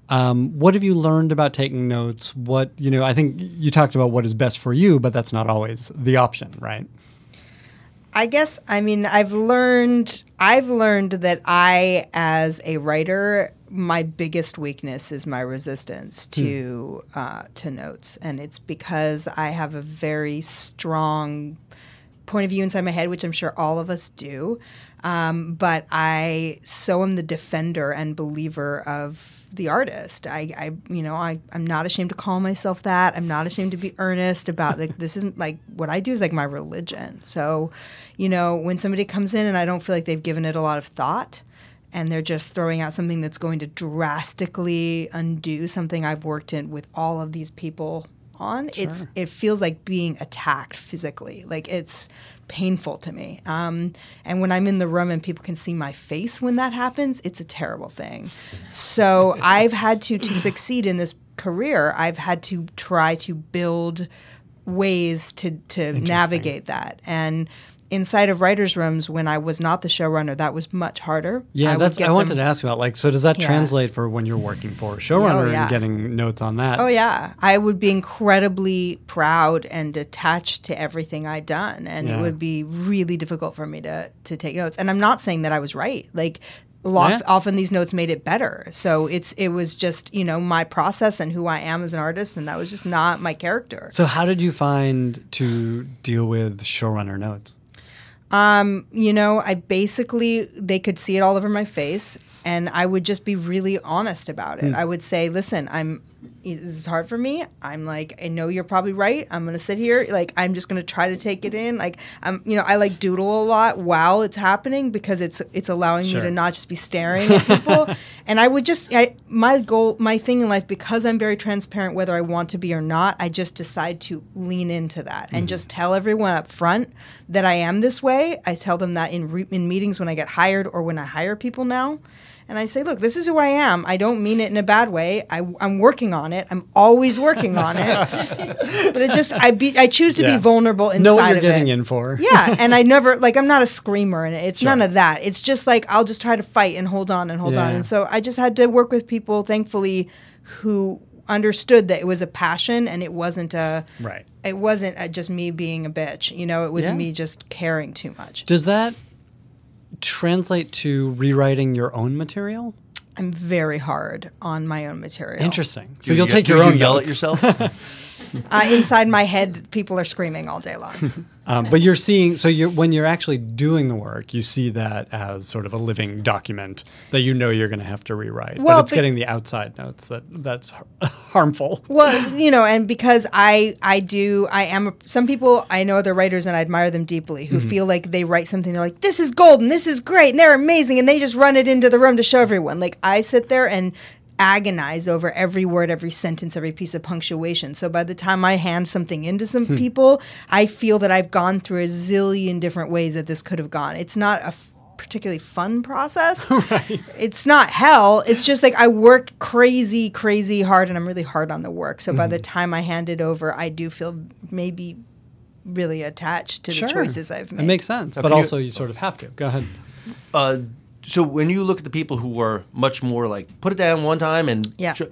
Um, what have you learned about taking notes? What you know, I think you talked about what is best for you, but that's not always the option, right? I guess I mean I've learned I've learned that I as a writer my biggest weakness is my resistance to uh, to notes and it's because I have a very strong point of view inside my head which I'm sure all of us do um, but I so am the defender and believer of the artist. I, I you know, I, I'm not ashamed to call myself that. I'm not ashamed to be earnest about like this isn't like what I do is like my religion. So, you know, when somebody comes in and I don't feel like they've given it a lot of thought and they're just throwing out something that's going to drastically undo something I've worked in with all of these people on, it's it feels like being attacked physically. Like it's painful to me. Um, and when I'm in the room and people can see my face when that happens, it's a terrible thing. So I've had to to succeed in this career. I've had to try to build ways to to navigate that and. Inside of writers' rooms, when I was not the showrunner, that was much harder. Yeah, would that's. I wanted them- to ask about like. So does that Yeah. translate for when you're working for a showrunner Oh, yeah. and getting notes on that? Oh yeah, I would be incredibly proud and attached to everything I'd done, and Yeah. it would be really difficult for me to to take notes. And I'm not saying that I was right. Like, Yeah. often these notes made it better. So it's it was just you know my process and who I am as an artist, and that was just not my character. So how did you find to deal with showrunner notes? Um, you know, I basically they could see it all over my face, and I would just be really honest about it. Hmm. I would say, "Listen, I'm this is hard for me. I'm like, I know you're probably right. I'm gonna sit here, like, I'm just gonna try to take it in. Like, I'm, you know, I like doodle a lot while it's happening because it's it's allowing Sure. me to not just be staring at people. (laughs) and I would just, I, my goal, my thing in life, because I'm very transparent, whether I want to be or not, I just decide to lean into that and mm-hmm. just tell everyone up front that I am this way. I tell them that in re- in meetings when I get hired or when I hire people now. And I say, look, this is who I am. I don't mean it in a bad way. I, I'm working on it. I'm always working on it. (laughs) but it just, I be, I choose to Yeah. be vulnerable inside know what you're getting it. in for. Yeah, (laughs) and I never like I'm not a screamer, and it's none of that. It's just like I'll just try to fight and hold on and hold on. And so I just had to work with people, thankfully, who understood that it was a passion and it wasn't a Right. It wasn't uh just me being a bitch. You know, it was Yeah. me just caring too much. Does that translate to rewriting your own material? I'm very hard on my own material. Interesting. So you'll take your you own yell notes. at yourself. (laughs) Uh, inside my head, people are screaming all day long. (laughs) Um, but you're seeing, so you're, when you're actually doing the work, you see that as sort of a living document that you know you're going to have to rewrite. Well, but it's but- getting the outside notes that that's (laughs) harmful. Well, you know, and because I I do I am a, some people I know other writers and I admire them deeply who feel like they write something they're like this is golden, this is great, and they're amazing, and they just run it into the room to show everyone. Like I sit there and agonize over every word, every sentence, every piece of punctuation. So by the time I hand something into some people, I feel that I've gone through a zillion different ways that this could have gone. It's not a f- particularly fun process. (laughs) It's not hell. It's just like I work crazy, crazy hard, and I'm really hard on the work. So by the time I hand it over, I do feel maybe really attached to the choices I've made. It makes sense, but can you- also you sort of have to. Go ahead. uh, so when you look at the people who are much more like put it down one time and Yeah. sh-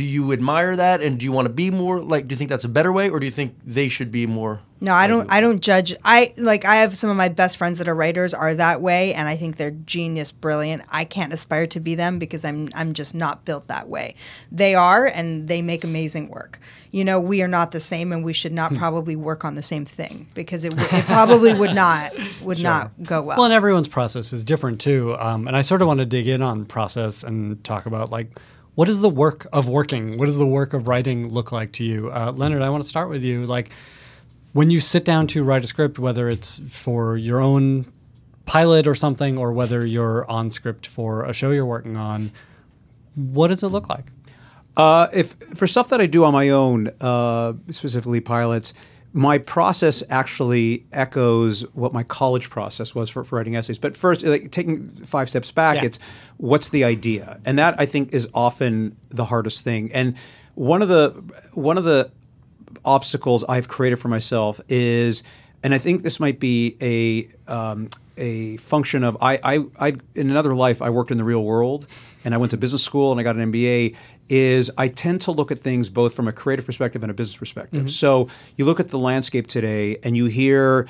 do you admire that and do you want to be more like do you think that's a better way or do you think they should be more No, I don't. I don't judge. I like. I have some of my best friends that are writers are that way, and I think they're genius, brilliant. I can't aspire to be them because I'm. I'm just not built that way. They are, and they make amazing work. You know, we are not the same, and we should not probably work on the same thing because it, it probably would not would not go well. Well, and everyone's process is different too. Um, and I sort of want to dig in on process and talk about like what is the work of working? What does the work of writing look like to you, uh, Leonard? I want to start with you. Like when you sit down to write a script, whether it's for your own pilot or something, or whether you're on script for a show you're working on, what does it look like? Uh, if for stuff that I do on my own, uh, specifically pilots, my process actually echoes what my college process was for, for writing essays. But first, like taking five steps back, Yeah. it's what's the idea, and that I think is often the hardest thing. And one of the one of the obstacles I've created for myself is, and I think this might be a um, a function of I, I I in another life I worked in the real world and I went to business school and I got an MBA. Is I tend to look at things both from a creative perspective and a business perspective. Mm-hmm. So you look at the landscape today and you hear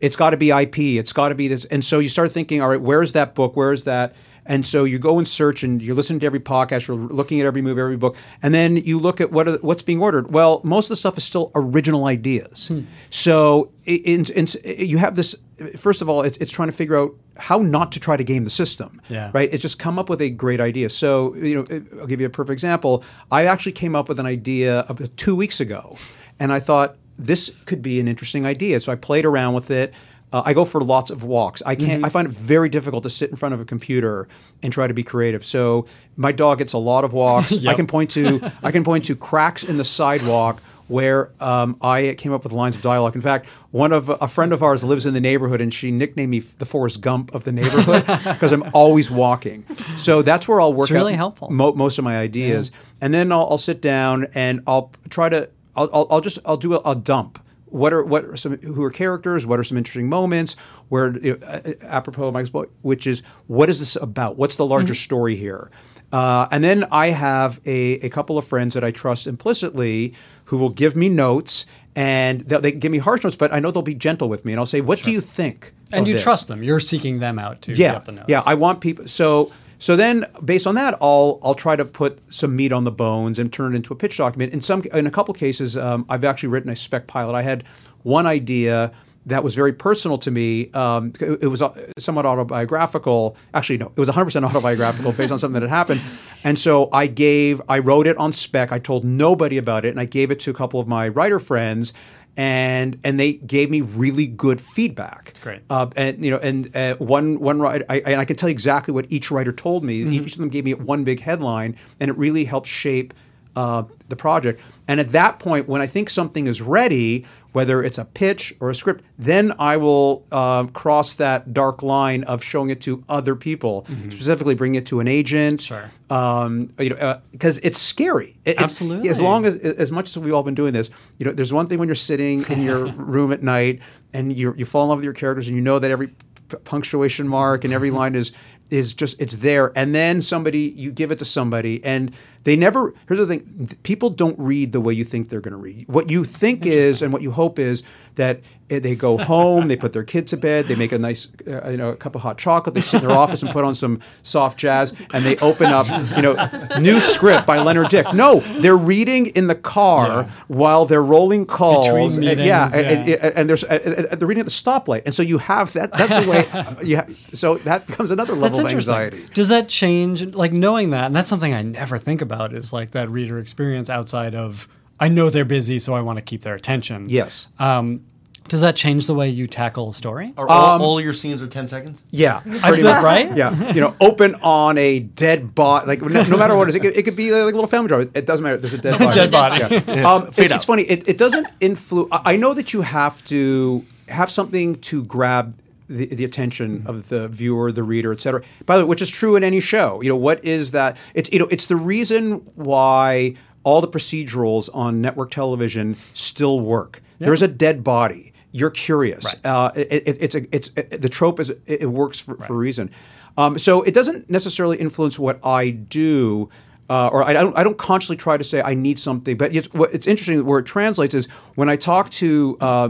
it's got to be IP, it's got to be this, and so you start thinking, all right, where's that book? Where's that? And so you go and search, and you're listening to every podcast, you're looking at every movie, every book, and then you look at what are, what's being ordered. Well, most of the stuff is still original ideas. Hmm. So in, in, you have this. First of all, it's, it's trying to figure out how not to try to game the system. Yeah. Right. It's just come up with a great idea. So you know, I'll give you a perfect example. I actually came up with an idea about uh, two weeks ago, and I thought this could be an interesting idea. So I played around with it. Uh, I go for lots of walks. I can't. I find it very difficult to sit in front of a computer and try to be creative. So my dog gets a lot of walks. (laughs) I can point to. I can point to cracks in the sidewalk where um, I came up with lines of dialogue. In fact, one of a friend of ours lives in the neighborhood, and she nicknamed me the Forrest Gump of the neighborhood (laughs) because I'm always walking. So that's where I'll work. It's really out helpful. mo- most of my ideas, and then I'll, I'll sit down and I'll try to. I'll, I'll, I'll just I'll do a, a dump. What are what are some who are characters? What are some interesting moments? Where you know, uh, apropos of Mike's book, which is what is this about? What's the larger story here? Uh, and then I have a, a couple of friends that I trust implicitly who will give me notes, and they'll, give me harsh notes, but I know they'll be gentle with me, and I'll say, "What do you think?" And you this?" trust them. You're seeking them out to yeah, get the notes. Yeah, I want people. So so then based on that, I'll I'll try to put some meat on the bones and turn it into a pitch document. In some in a couple cases, um, I've actually written a spec pilot. I had one idea that was very personal to me. Um, it, it was uh, somewhat autobiographical. Actually, no, it was 100% (laughs) autobiographical based on something that had happened. And so I gave, I wrote it on spec. I told nobody about it, and I gave it to a couple of my writer friends. And and they gave me really good feedback. That's great. Uh, and you know, and uh, one one writer, I, and I can tell you exactly what each writer told me. Each of them gave me one big headline, and it really helped shape uh, the project. And at that point, when I think something is ready, whether it's a pitch or a script, then I will uh, cross that dark line of showing it to other people, specifically bring it to an agent. Sure. Um, you know, because it's scary. It- it's- Absolutely. As long as, as much as we've all been doing this, you know, there's one thing when you're sitting in your (laughs) room at night and you you fall in love with your characters and you know that every p- punctuation mark and every (laughs) line is is just it's there and then somebody you give it to somebody and they never here's the thing people don't read the way you think they're going to read. What you think is and what you hope is that eh, they go home they put their kid to bed they make a nice uh, you know a cup of hot chocolate they sit in their office and put on some soft jazz and they open up you know new script by leonard dick. No they're reading in the car while they're rolling calls. Between and- yeah, meetings, and- yeah. and- and there's uh, they're reading at the stoplight. And so you have that that's the way (laughs) you ha- so that becomes another level of anxiety. Does that change, like knowing that, and that's something I never think about is like that reader experience outside of, I know they're busy, so I want to keep their attention. yes Um, does that change the way you tackle a story? Are all, all your scenes are 10 seconds? Yeah, I pretty much. right? Yeah, you know, open on a dead body. Like no, no matter what it is, it could, it could be like a little family drama. It doesn't matter. There's a dead body. Dead body. Yeah. (laughs) Um, it- it's funny. It, it doesn't influence. I know that you have to have something to grab the, the attention of the viewer, the reader, et cetera. By the way, which is true in any show. You know, what is that? It's you know, it's the reason why all the procedurals on network television still work. There's a dead body. You're curious. Uh, it, it, it's a, it's it, the trope is it, works for, for a reason. Um, so it doesn't necessarily influence what I do. Uh, or I, I don't, I don't consciously try to say I need something, but it's, what, it's interesting where it translates is when I talk to uh,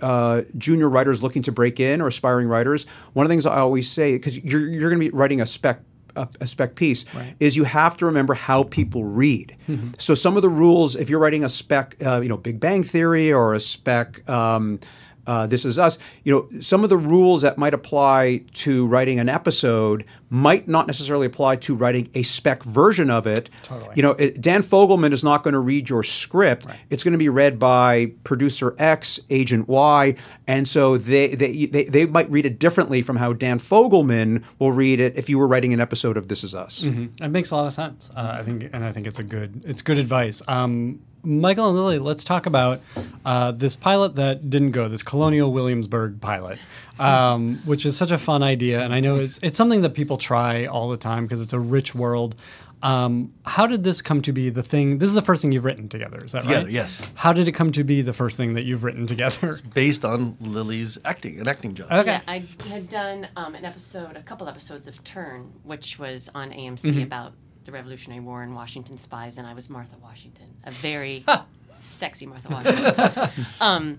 uh, junior writers looking to break in or aspiring writers, one of the things I always say because you're you're going to be writing a spec a, a spec piece is you have to remember how people read. So some of the rules, if you're writing a spec, uh, you know, Big Bang Theory or a spec. Um, uh, this is us. You know, some of the rules that might apply to writing an episode might not necessarily apply to writing a spec version of it. Totally. You know, it, Dan Fogelman is not going to read your script. It's going to be read by producer X, agent Y, and so they, they they they might read it differently from how Dan Fogelman will read it if you were writing an episode of This Is Us. it makes a lot of sense. Uh, I think, and I think it's a good, it's good advice. Um, Michael and Lilli, let's talk about uh, this pilot that didn't go, this Colonial Williamsburg pilot, um, (laughs) which is such a fun idea, and I know it's it's something that people try all the time because it's a rich world. Um, how did this come to be the thing? This is the first thing you've written together, is that Together, right? yes. How did it come to be the first thing that you've written together? (laughs) Based on Lilli's acting, an acting job. Okay. Yeah, I had done um, an episode, a couple episodes of Turn, which was on AMC Mm-hmm. about the Revolutionary War and Washington spies, and I was Martha Washington, a (laughs) very sexy Martha (laughs) Washington. um,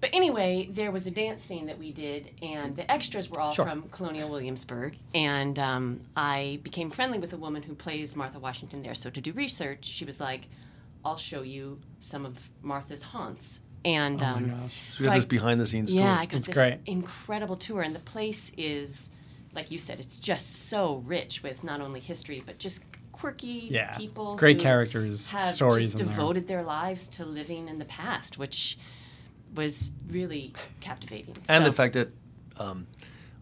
but anyway, there was a dance scene that we did, and the extras were all from Colonial Williamsburg. And um, I became friendly with a woman who plays Martha Washington there. So to do research, she was like, "I'll show you some of Martha's haunts." And oh um, So we got I- this behind the scenes yeah, tour. I got That's this great. incredible tour, and the place is, like you said, it's just so rich with not only history but just quirky Yeah. people. Great who characters, have stories just in there. devoted their lives to living in the past, which was really captivating. and So- the fact that um,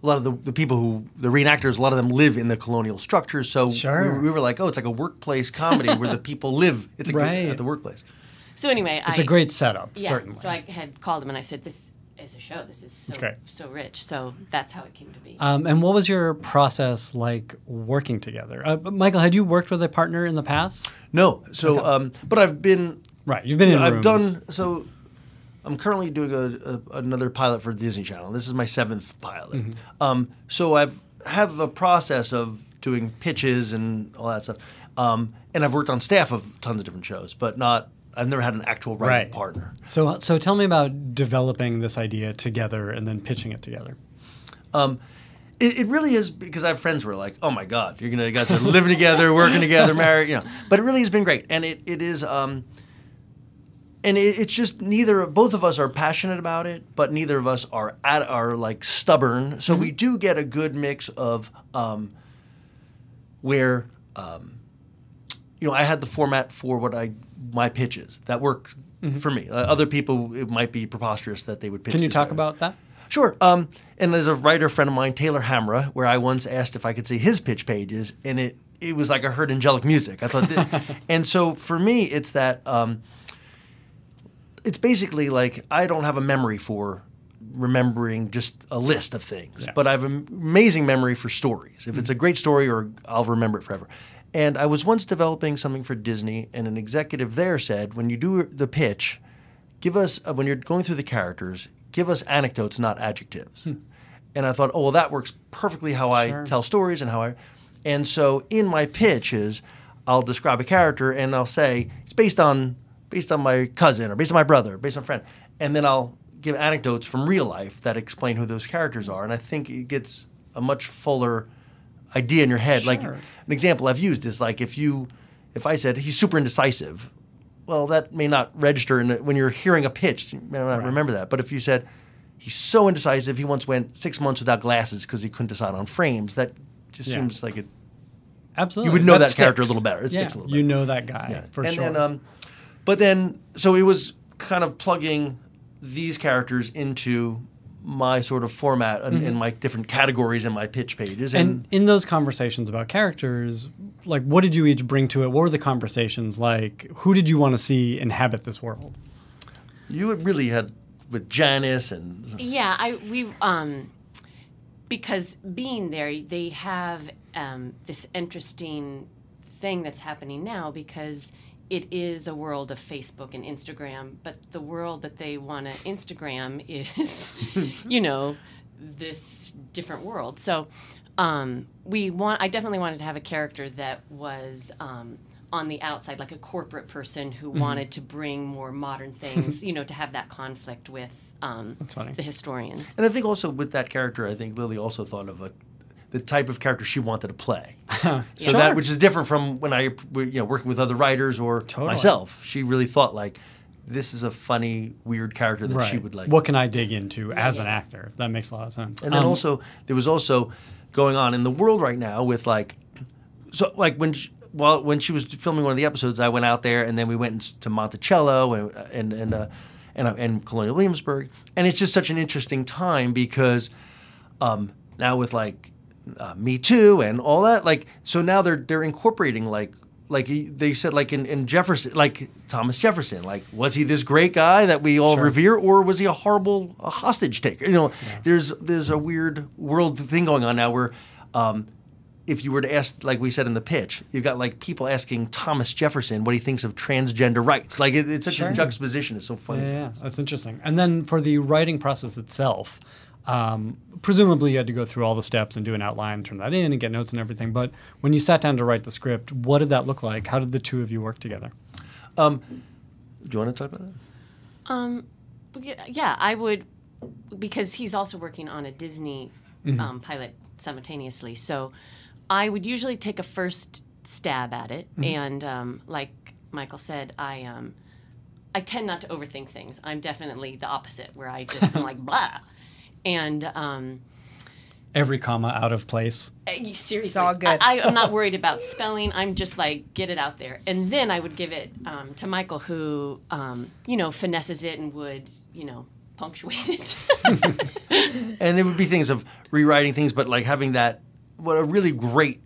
a lot of the, the people who the reenactors, a lot of them live in the colonial structures. So Sure. we, we were like, oh, it's like a workplace comedy where the (laughs) people live. It's a, Right. at the workplace. So anyway, It's I, a great setup, yeah. certainly. So I had called him and I said, "This is a show. This is so so rich." So that's how it came to be. Um, and what was your process like working together? Uh, Michael, had you worked with a partner in the past? No, so um, but I've been Right, you've been in I've rooms. done so. I'm currently doing a, a, another pilot for Disney Channel. This is my seventh pilot. Mm-hmm. Um, so I've have a process of doing pitches and all that stuff. Um, and I've worked on staff of tons of different shows, but not. I've never had an actual writing Right. partner. So, so tell me about developing this idea together and then pitching it together. It, it really is because I have friends who are like, "Oh my God, you're gonna you guys are living together, working together, (laughs) married," you know. But it really has been great, and it, it is. Um, and it, it's just neither both of us are passionate about it, but neither of us are at are like stubborn. So we do get a good mix of um, where um, you know I had the format for what I my pitches that work for me. Uh, other people it might be preposterous that they would pitch. Can you talk way. about that? Sure. Um, and there's a writer friend of mine, Taylor Hamra, where I once asked if I could see his pitch pages, and it it was like I heard angelic music. I thought, (laughs) and so for me, it's that um, it's basically like I don't have a memory for remembering just a list of things, Yeah. but I have an amazing memory for stories. If it's a great story, or I'll remember it forever. And I was once developing something for Disney, and an executive there said, when you do the pitch, give us uh, when you're going through the characters, give us anecdotes, not adjectives. And I thought, oh well, that works perfectly how I tell stories and how I. And so in my pitches, I'll describe a character and I'll say it's based on based on my cousin or based on my brother, based on a friend, and then I'll give anecdotes from real life that explain who those characters are. And I think it gets a much fuller idea in your head. Like an example I've used is like if you if I said he's super indecisive, well, that may not register in the, when you're hearing a pitch. You may not remember that. But if you said he's so indecisive, he once went six months without glasses because he couldn't decide on frames, that just Yeah. seems like it. Absolutely. You would know That that character a little better. It yeah, sticks a little You know that guy for and sure. then, um, but then, so it was kind of plugging these characters into my sort of format and, and my different categories in my pitch pages. And, Mm-hmm. and in those conversations about characters, like what did you each bring to it? What were the conversations like? Who did you want to see inhabit this world? you really had with Janice and Yeah, I we um because being there, they have um, this interesting thing that's happening now because it is a world of Facebook and Instagram, but the world that they want to Instagram (laughs) is, (laughs) you know, this different world. So um, we want. I definitely wanted to have a character that was. Um, on the outside, like a corporate person who wanted to bring more modern (laughs) things, you know, to have that conflict with um, funny. the historians. And I think also with that character, I think Lily also thought of a, the type of character she wanted to play. (laughs) so Sure. that which is different from when I, you know, working with other writers or Totally. myself. She really thought like, this is a funny, weird character that she would like. What can I dig into as an actor? That makes a lot of sense. And then Um, also there was also going on in the world right now with like, so like when. She, well, when she was filming one of the episodes, I went out there, and then we went to Monticello and and and uh, and, uh, and Colonial Williamsburg, and it's just such an interesting time because um, now with like uh, Me Too and all that, like so now they're they're incorporating like like he- they said like in, in Jefferson, like Thomas Jefferson, like was he this great guy that we all revere, or was he a horrible a hostage taker? You know, there's there's a weird world thing going on now where. Um, if you were to ask, like we said in the pitch, you've got like people asking Thomas Jefferson what he thinks of transgender rights. Like it, it's such a juxtaposition. It's so funny. Yeah, yeah, that's interesting. And then for the writing process itself, um, presumably you had to go through all the steps and do an outline, turn that in, and get notes and everything. But when you sat down to write the script, what did that look like? How did the two of you work together? Do you want to talk about that? Um, yeah, yeah, I would, because he's also working on a Disney um, pilot simultaneously. So I would usually take a first stab at it, and um, like Michael said, I um, I tend not to overthink things. I'm definitely the opposite, where I just am like (laughs) blah, and um, Every comma out of place. uh, you- seriously, all good. I, I'm not (laughs) worried about spelling. I'm just like get it out there, and then I would give it um, to Michael, who um, you know finesses it and would you know punctuate it. (laughs) and it would be things of rewriting things, but like having that what a really great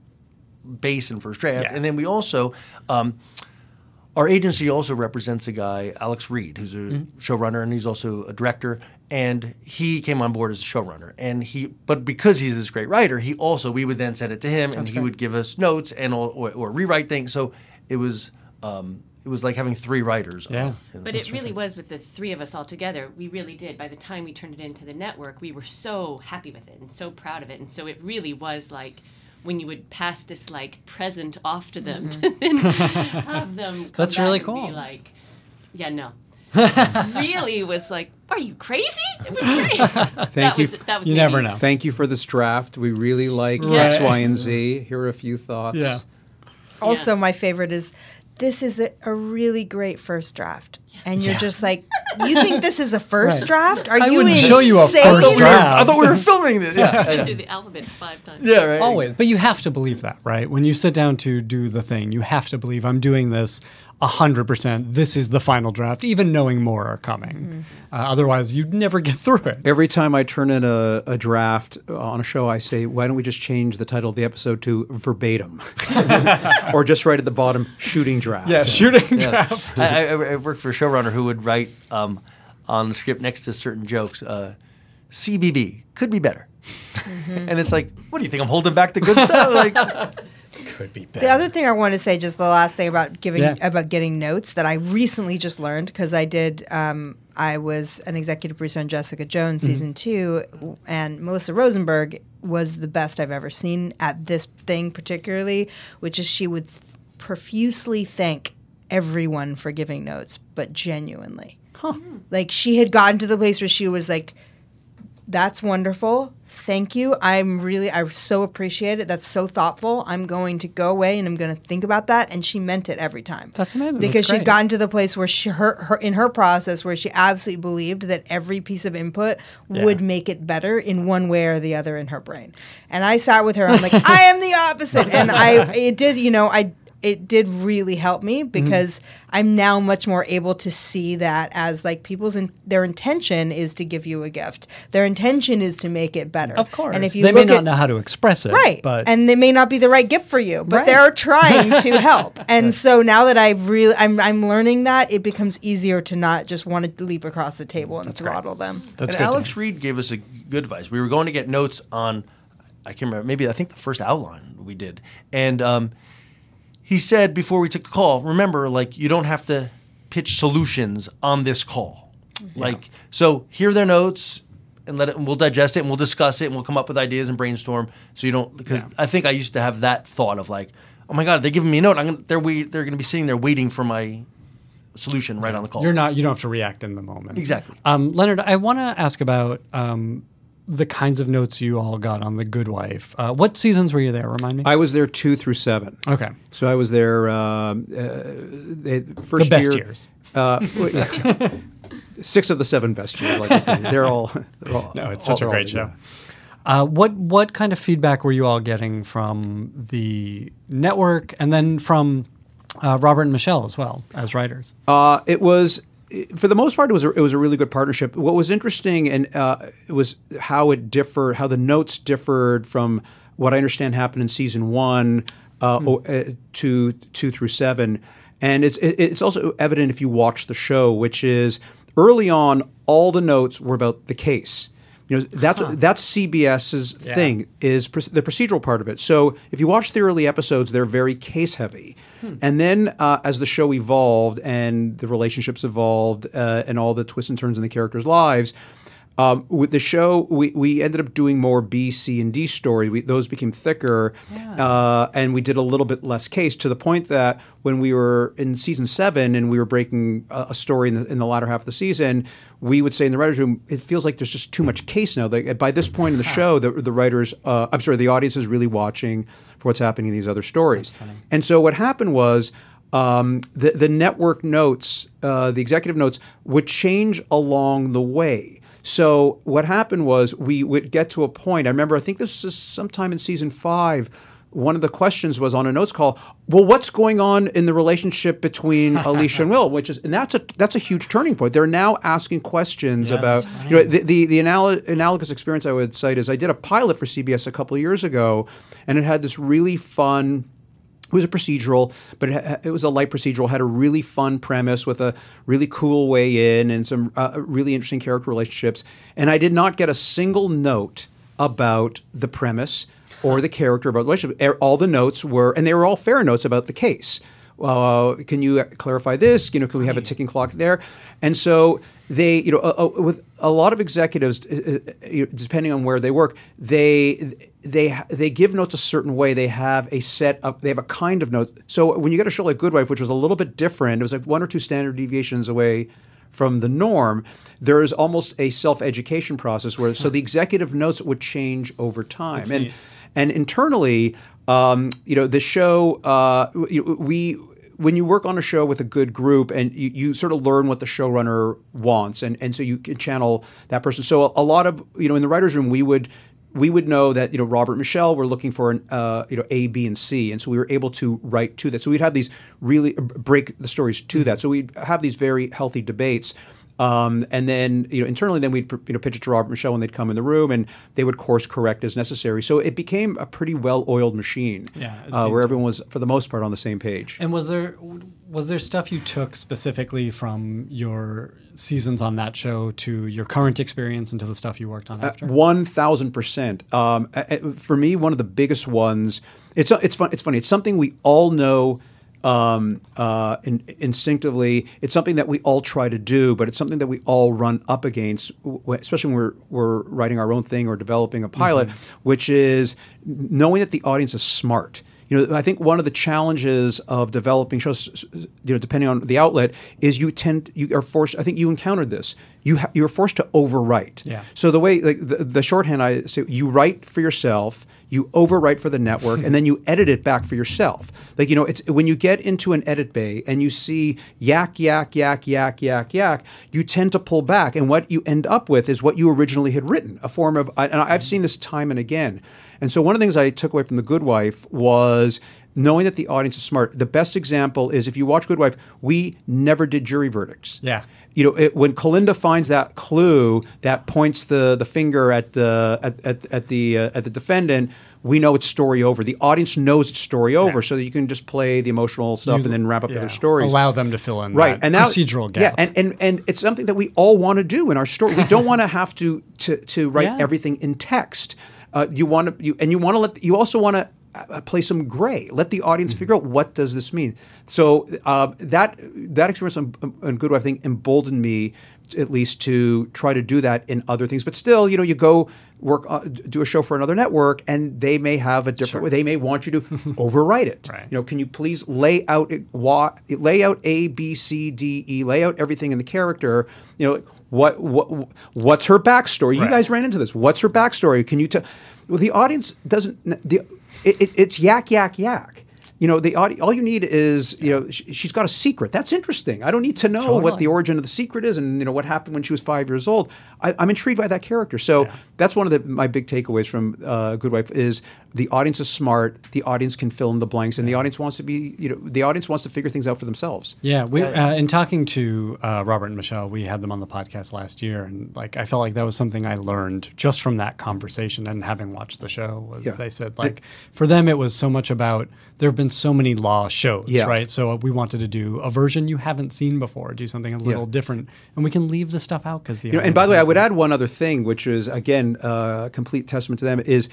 base in first draft. Yeah. And then we also um, our agency also represents a guy, Alex Reed, who's a Mm-hmm. showrunner and he's also a director. And he came on board as a showrunner. And he, but because he's this great writer, he also we would then send it to him, and he would give us notes and or, or, or rewrite things. So it was um, it was like having three writers. Yeah. in But the- it really was with the three of us all together. We really did. By the time we turned it into the network, we were so happy with it and so proud of it. And so it really was like when you would pass this like present off to them (laughs) to then (laughs) have them. Come That's back really and cool. Be like, yeah, no. (laughs) really was like, are you crazy? It was great. (laughs) Thank that you. Was, that was You never know. Thank you for this draft. We really like Right. X, Y, and Z. Here are a few thoughts. Yeah. Also, my favorite is this is a, a really great first draft. And you're just like, you think this is a first draft? Are I you wouldn't insane? show you a first draft. I thought we were filming this. (laughs) Yeah, I do the alphabet five times. yeah, right. Always. But you have to believe that, right? When you sit down to do the thing, you have to believe I'm doing this 100%. This is the final draft, even knowing more are coming. Uh, otherwise, you'd never get through it. Every time I turn in a, a draft on a show, I say, why don't we just change the title of the episode to verbatim? (laughs) or just right at the bottom, shooting draft. Yeah, shooting Yeah. draft. I, I, I worked for a showrunner who would write um, on the script next to certain jokes, uh, CBB could be better, (laughs) and it's like, what do you think? I'm holding back the good stuff? Like, (laughs) Could be The other thing I want to say, just the last thing about giving Yeah. about getting notes that I recently just learned because I did. Um, I was an executive producer on Jessica Jones Mm-hmm. season two, and Melissa Rosenberg was the best I've ever seen at this thing, particularly, which is she would profusely thank everyone for giving notes, but genuinely. Like she had gotten to the place where she was like, that's wonderful. Thank you. I'm really, I so appreciate it. That's so thoughtful. I'm going to go away and I'm going to think about that. And she meant it every time. That's amazing. Because That's she'd great. gotten to the place where she, her, her, in her process, where she absolutely believed that every piece of input would make it better in one way or the other in her brain. And I sat with her. I'm like, (laughs) I am the opposite. And I, (laughs) it did, you know, I, it did really help me Mm-hmm. because I'm now much more able to see that as like people's in, their intention is to give you a gift. Their intention is to make it better. Of course. And if you they look may not at, know how to express it. right, But and they may not be the right gift for you, but Right. they're trying to (laughs) help. And so now that I've really, I'm, I'm learning that it becomes easier to not just want to leap across the table and throttle them. that's and good. Alex hear. Reed gave us a good advice. We were going to get notes on, I can't remember, maybe I think the first outline we did, and um, he said before we took the call, remember, like you don't have to pitch solutions on this call. Like so, hear their notes and let it. And we'll digest it and we'll discuss it and we'll come up with ideas and brainstorm. So you don't because I think I used to have that thought of like, oh my god, they're giving me a note. I'm gonna, they're wait, they're going to be sitting there waiting for my solution right on the call. You're not. You don't have to react in the moment. Exactly. Um, Leonard, I want to ask about um, the kinds of notes you all got on The Good Wife. Uh, what seasons were you there? Remind me. I was there two through seven. okay. So I was there um, uh, they, first The best year, years. Uh, yeah. (laughs) Six of the seven best years. Like, they're all. They're all No, it's all- such a all- great show. yeah. Uh, what what kind of feedback were you all getting from the network and then from uh, Robert and Michelle as well as writers? Uh, it was, for the most part, it was a, it was a really good partnership. What was interesting and uh, it was how it differed, how the notes differed from what I understand happened in season one uh, o- uh, to two through seven, and it's it, it's also evident if you watch the show, which is early on, all the notes were about the case. You know, that's that's CBS's thing is pr- the procedural part of it. So if you watch the early episodes, they're very case heavy, and then uh, as the show evolved and the relationships evolved uh, and all the twists and turns in the characters' lives. Um, with the show, we, we ended up doing more B, C, and D story. We, those became thicker, uh, and we did a little bit less case to the point that when we were in season seven and we were breaking a, a story in the, in the latter half of the season, we would say in the writers' room, it feels like there's just too much case now. Like, by this point in the show, the, the writers, uh, I'm sorry, the audience is really watching for what's happening in these other stories. And so what happened was um, the, the network notes, uh, the executive notes, would change along the way. So what happened was we would get to a point. I remember, I think this is sometime in season five. One of the questions was on a notes call. Well, what's going on in the relationship between (laughs) Alicia and Will? Which is, and that's a that's a huge turning point. They're now asking questions about you know the the, the anal- analogous experience I would cite is I did a pilot for CBS a couple of years ago, and it had this really fun it was a procedural, but it, it was a light procedural. Had a really fun premise with a really cool way in and some uh, really interesting character relationships. And I did not get a single note about the premise or the character about the relationship. All the notes were, and they were all fair notes about the case. Uh, can you clarify this? You know, can we have a ticking clock there? And so they, you know, uh, uh, with a lot of executives, uh, uh, depending on where they work, they they they give notes a certain way. They have a set up. They have a kind of note. So when you get a show like Good Wife, which was a little bit different, it was like one or two standard deviations away from the norm. There is almost a self education process where so the executive notes would change over time, and and internally, um, you know, the show uh, we when you work on a show with a good group and you, you sort of learn what the showrunner wants, and and so you can channel that person. So a, a lot of you know in the writers' room we would we would know that you know Robert Michelle were looking for an uh, you know A, B, and C, and so we were able to write to that. So we'd have these really break the stories to that. So we'd have these very healthy debates. Um, and then, you know, internally, then we'd you know pitch it to Robert and Michelle when they'd come in the room, and they would course correct as necessary. So it became a pretty well-oiled machine, Yeah, uh, where everyone was, for the most part, on the same page. And was there was there stuff you took specifically from your seasons on that show to your current experience and to the stuff you worked on after? One thousand percent. Um, uh, uh, For me, one of the biggest ones. It's it's fun. It's funny. It's something we all know um, uh, in, instinctively. It's something that we all try to do, but it's something that we all run up against, especially when we're we're writing our own thing or developing a pilot, which is knowing that the audience is smart. You know, I think one of the challenges of developing shows, you know, depending on the outlet, is you tend you are forced. I think you encountered this. You ha- you're forced to overwrite. Yeah. So the way like the, the shorthand I say, you write for yourself, you overwrite for the network, and then you edit it back for yourself. Like you know, it's when you get into an edit bay and you see yak yak yak yak yak yak, you tend to pull back, and what you end up with is what you originally had written, a form of. And I've seen this time and again. And so one of the things I took away from The Good Wife was knowing that the audience is smart. The best example is if you watch Good Wife, we never did jury verdicts. Yeah. You know, it, when Kalinda finds that clue that points the, the finger at the at, at, at the uh, at the defendant, we know it's story over. The audience knows it's story over, so that you can just play the emotional stuff and then wrap up Yeah. their stories Allow them to fill in right that and that, procedural gap. yeah and, and and it's something that we all want to do in our story we don't (laughs) want to have to to to write Yeah. everything in text uh, you want to you and you want to let you also want to uh, play some gray. Let the audience Mm-hmm. figure out what does this mean. So uh, that that experience on, on good Wife, i think emboldened me t- at least to try to do that in other things. But still you know you go work uh, do a show for another network and they may have a different way. They may want you to (laughs) overwrite it. Right. you know can you please lay out it- why, lay out A B C D E lay out everything in the character? You know what what what's her backstory? You Right. guys ran into this. What's her backstory? Can you tell? Well the audience doesn't the it, it, it's yak yak yak you know the audi- all you need is you know she's got a secret. That's interesting. I don't need to know what the origin of the secret is and you know what happened when she was five years old. I, i'm intrigued by that character. So that's one of the, my big takeaways from uh, good wife is the audience is smart. The audience can fill in the blanks and the audience wants to be you know the audience wants to figure things out for themselves. Yeah, we uh, in talking to uh, Robert and Michelle, we had them on the podcast last year, and like I felt like that was something I learned just from that conversation and having watched the show. Was Yeah. they said like for them it was so much about there have been so many law shows, Yeah. right? So we wanted to do a version you haven't seen before, do something a little different, and we can leave the stuff out because the You know, and by the way, I would add one other thing, which is again uh, a complete testament to them, is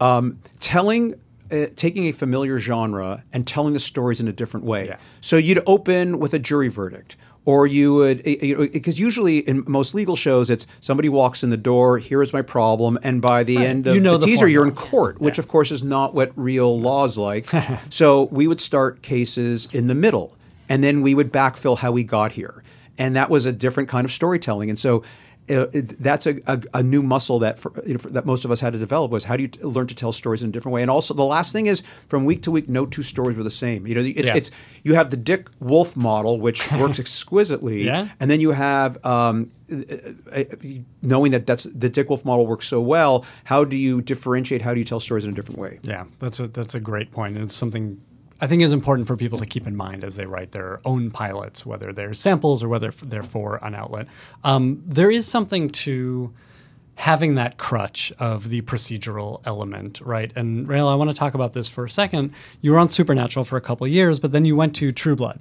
um, telling. Uh, taking a familiar genre and telling the stories in a different way. Yeah. So you'd open with a jury verdict, or you would, because usually in most legal shows, it's somebody walks in the door, here is my problem, and by the end of You know the, the teaser, you're in formula. court, which of course is not what real law's like. (laughs) so we would start cases in the middle, and then we would backfill how we got here, and that was a different kind of storytelling. And so. Uh, it- that's a, a, a new muscle that for, you know, for- that most of us had to develop was how do you t- learn to tell stories in a different way and also the last thing is from week to week no two stories were the same you know it's, Yeah. it's you have the Dick Wolf model which (laughs) works exquisitely Yeah. and then you have um, uh, uh, knowing that that's the Dick Wolf model works so well. How do you differentiate? How do you tell stories in a different way? Yeah, that's a that's a great point, and it's something I think is important for people to keep in mind as they write their own pilots, whether they're samples or whether they're for an outlet. Um, there is something to having that crutch of the procedural element, right? And Raelle, I want to talk about this for a second. You were on Supernatural for a couple of years, but then you went to True Blood.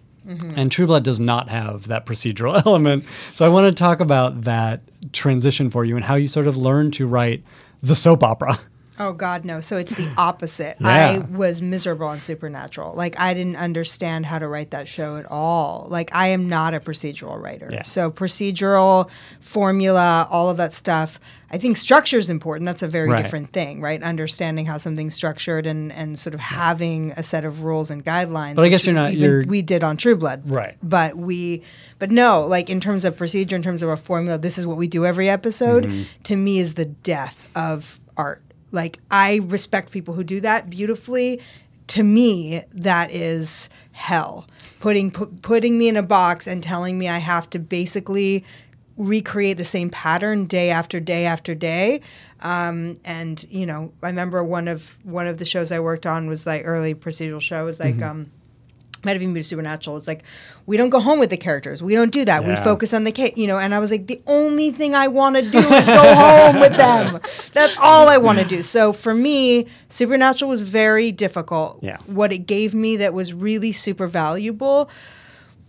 And True Blood does not have that procedural (laughs) element. So I want to talk about that transition for you and how you sort of learned to write the soap opera. Oh God, no! So it's the (laughs) opposite. Yeah. I was miserable on Supernatural. Like I didn't understand how to write that show at all. Like I am not a procedural writer. Yeah. So procedural formula, all of that stuff. I think structure is important. That's a very Right. different thing, right? Understanding how something's structured and and sort of having a set of rules and guidelines. But I guess you're not- you're- we did on True Blood, Right. But we, but no, like in terms of procedure, in terms of a formula, this is what we do every episode. Mm-hmm. To me, is the death of art. Like I respect people who do that beautifully. To me, that is hell putting pu- putting me in a box and telling me I have to basically recreate the same pattern day after day after day. Um, and you know, I remember one of one of the shows I worked on was like early procedural show was like um, might have even been supernatural. It's like we don't go home with the characters. We don't do that. We focus on the case, you know. And I was like, the only thing I want to do is go (laughs) home with them. That's all I want to do. So for me, supernatural was very difficult. Yeah. What it gave me that was really super valuable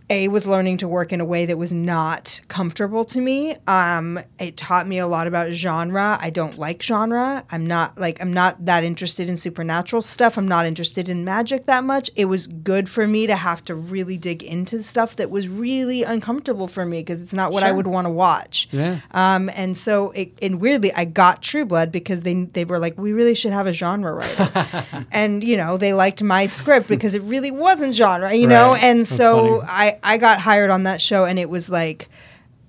a was learning to work in a way that was not comfortable to me. Um, it taught me a lot about genre. I don't like genre. I'm not like I'm not that interested in supernatural stuff. I'm not interested in magic that much. It was good for me to have to really dig into stuff that was really uncomfortable for me because it's not what I would want to watch. Yeah. Um, and so, it, and weirdly, I got True Blood because they they were like, we really should have a genre writer, (laughs) and you know, they liked my script because it really wasn't genre, you know. Right. And That's so funny. I I got hired on that show, and it was like.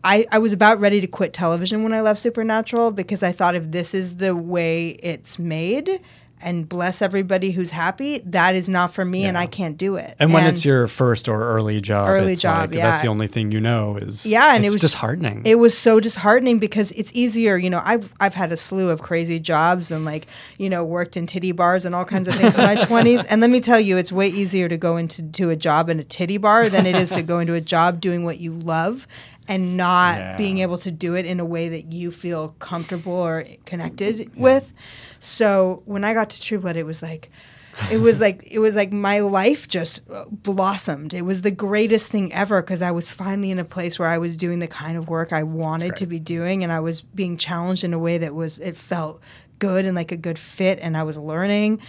I, I was about ready to quit television when I left Supernatural because I thought if this is the way it's made and bless everybody who's happy, that is not for me and I can't do it. And when it's your first or early job, Early it's job, like, yeah. that's the only thing you know is Yeah, and it's it was disheartening. It was so disheartening because it's easier, you know. I've I've had a slew of crazy jobs and like you know worked in titty bars and all kinds of things in my (laughs) twenties. And let me tell you, it's way easier to go into to a job in a titty bar than it is to go into a job doing what you love and not Yeah. being able to do it in a way that you feel comfortable or connected with. So when I got to True Blood, it was like it was (laughs) like it was like my life just blossomed. It was the greatest thing ever because I was finally in a place where I was doing the kind of work I wanted to be doing, and I was being challenged in a way that was it felt good and like a good fit, and I was learning.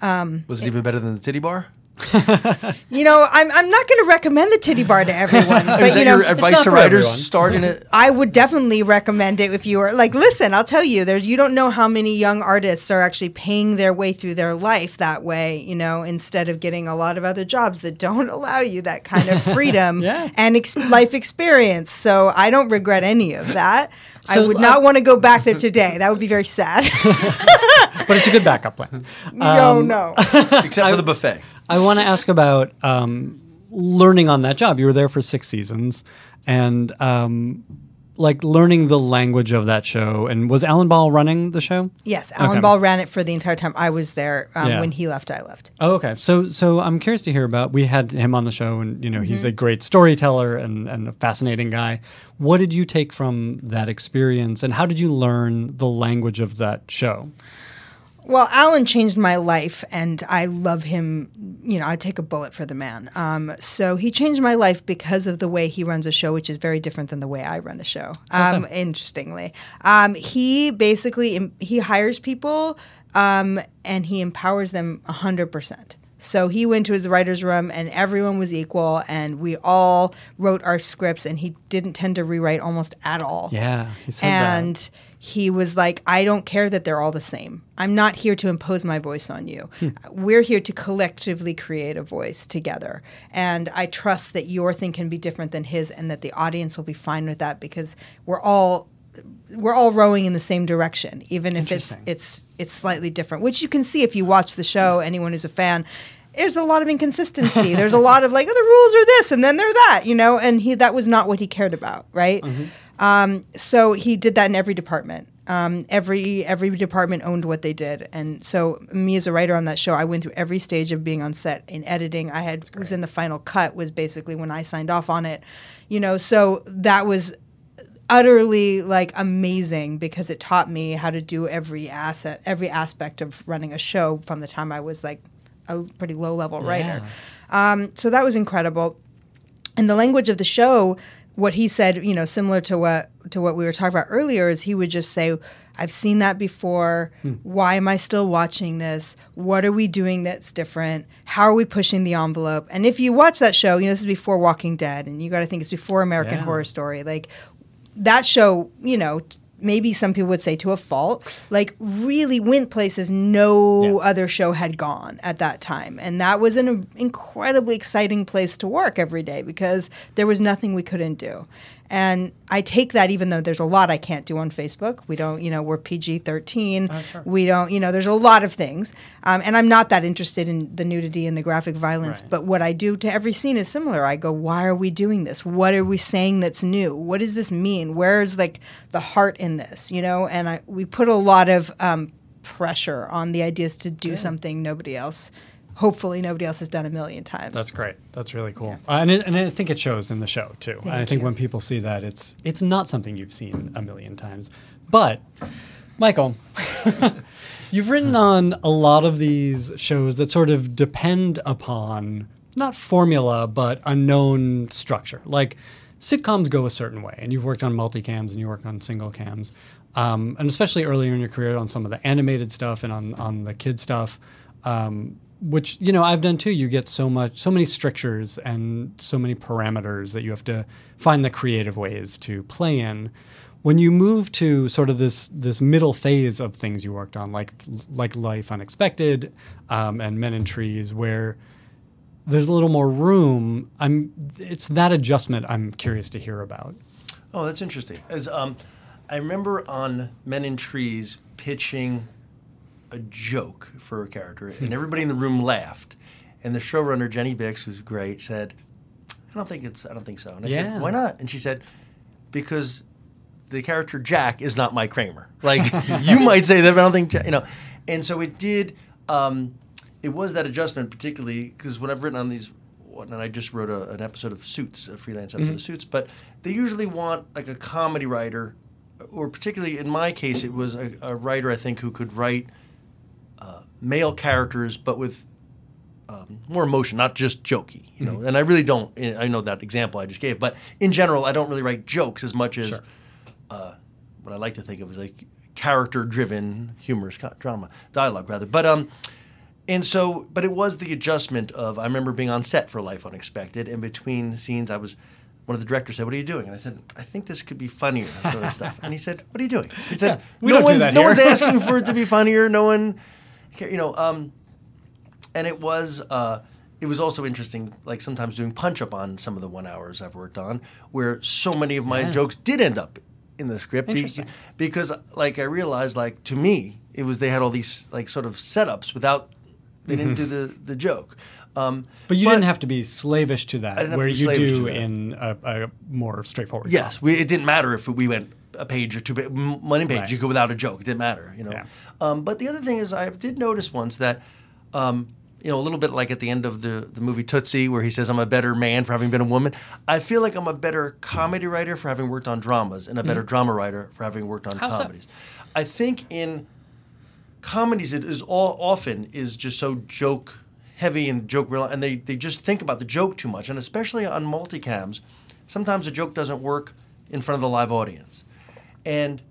Um, was it even better than the titty bar? (laughs) You know, I'm I'm not going to recommend the titty bar to (laughs) everyone, Is but that you know, your advice to writers? everyone. Start it. I would definitely recommend it if you are like, listen, I'll tell you, there's you don't know how many young artists are actually paying their way through their life that way, you know, instead of getting a lot of other jobs that don't (laughs) allow you that kind of freedom Yeah. and ex- life experience. So I don't regret any of that. I So, would uh, not want to go back there today. That would be very sad. but it's a good backup plan. no, no. Except for the buffet. I want to ask about um, learning on that job. You were there for six seasons, and um, like learning the language of that show. And was Alan Ball running the show? Yes, Alan Okay. Ball ran it for the entire time I was there. Um, Yeah. When he left, I left. Oh, okay. So, so I'm curious to hear about. We had him on the show, and you know he's Mm-hmm. a great storyteller and, and a fascinating guy. What did you take from that experience, and how did you learn the language of that show? Well, Alan changed my life, and I love him. You know, I take a bullet for the man. Um, so he changed my life because of the way he runs a show, which is very different than the way I run a show. Um, interestingly, um, he basically he hires people um, and he empowers them hundred percent. So he went to his writer's room and everyone was equal and we all wrote our scripts and he didn't tend to rewrite almost at all Yeah, he said that. He was like, I don't care that they're all the same. I'm not here to impose my voice on you. Hmm. We're here to collectively create a voice together. And I trust that your thing can be different than his and that the audience will be fine with that because we're all we're all rowing in the same direction, even if it's it's it's slightly different, which you can see if you watch the show. Hmm. Anyone who's a fan, there's a lot of inconsistency. there's a lot of like, oh, the rules are this and then they're that, you know. And he that was not what he cared about, right? Mm-hmm. Um, so he did that in every department. Um, every every department owned what they did, and so me as a writer on that show, I went through every stage of being on set in editing. I had was in the final cut was basically when I signed off on it, you know. So that was utterly like amazing because it taught me how to do every asset, every aspect of running a show from the time I was like a pretty low level writer. Um, so that was incredible. And the language of the show, what he said, you know, similar to what to what we were talking about earlier, is he would just say, "I've seen that before. Hmm. Why am I still watching this? What are we doing that's different? How are we pushing the envelope?" And if you watch that show, you know, this is before Walking Dead, and you got to think it's before American Yeah. Horror Story, like that show, you know, maybe some people would say to a fault, like really went places no Yeah. other show had gone at that time. And that was an incredibly exciting place to work every day because there was nothing we couldn't do. And I take that, even though there's a lot I can't do on Facebook. We don't, you know, we're PG 13. We don't, you know, there's a lot of things. Um, and I'm not that interested in the nudity and the graphic violence. Right. But what I do to every scene is similar. I go, why are we doing this? What are we saying that's new? What does this mean? Where's like the heart in this, you know? And I, we put a lot of um, pressure on the ideas to do something nobody else, hopefully nobody else has done a million times. That's great. That's really cool. Uh, and, it, and I think it shows in the show too. and I think you. when people see that, it's it's not something you've seen a million times. But Michael, (laughs) you've written on a lot of these shows that sort of depend upon not formula but a known structure. Like sitcoms go a certain way, and you've worked on multicams and you work on single cams. Um, and especially earlier in your career on some of the animated stuff and on, on the kid stuff, um, which you know I've done too. You get so much, so many strictures and so many parameters that you have to find the creative ways to play in. When you move to sort of this this middle phase of things you worked on, like like Life Unexpected um, and Men in Trees, where there's a little more room. I'm it's that adjustment I'm curious to hear about. Oh, that's interesting. As um, I remember on Men in Trees pitching a joke for a character, and everybody in the room laughed. And the showrunner Jenny Bicks, who's great, said, "I don't think it's. I don't think so." And I Yeah. said, "Why not?" And she said, "Because the character Jack is not Mike Kramer. Like (laughs) you might say that, but I don't think Jack, you know." And so it did. Um, it was that adjustment, particularly because when I've written on these, and I just wrote a, an episode of Suits, a freelance episode of Suits, but they usually want like a comedy writer, or particularly in my case, it was a, a writer I think who could write male characters, but with um, more emotion, not just jokey. You know, and I really don't. I know that example I just gave, but in general, I don't really write jokes as much as uh, what I like to think of as like character-driven, humorous drama dialogue, rather. But um, and so, but it was the adjustment of. I remember being on set for Life Unexpected, and between scenes, I was. One of the directors said, "What are you doing?" And I said, "I think this could be funnier." Sort of stuff. And he said, "What are you doing?" He said, (laughs) we "No don't do one's no here." one's asking for it to be funnier. No one, you know." Um, and it was uh, it was also interesting like sometimes doing punch up on some of the one hours i've worked on where so many of my Yeah. jokes did end up in the script be- because like i realized like to me it was they had all these like sort of setups without they didn't do the the joke um, But you didn't have to be slavish to that, where you do in a, a more straightforward. Yes, we, it didn't matter if we went a page or two, money page. Right. You go without a joke. It didn't matter, you know. Yeah. Um, but the other thing is, I did notice once that, um, you know, a little bit like at the end of the the movie Tootsie, where he says, "I'm a better man for having been a woman." I feel like I'm a better comedy writer for having worked on dramas, and a better drama writer for having worked on Mm-hmm. How so? comedies. I think in comedies it is all often is just so joke heavy and joke real and they, they just think about the joke too much and especially on multicams sometimes a joke doesn't work in front of the live audience and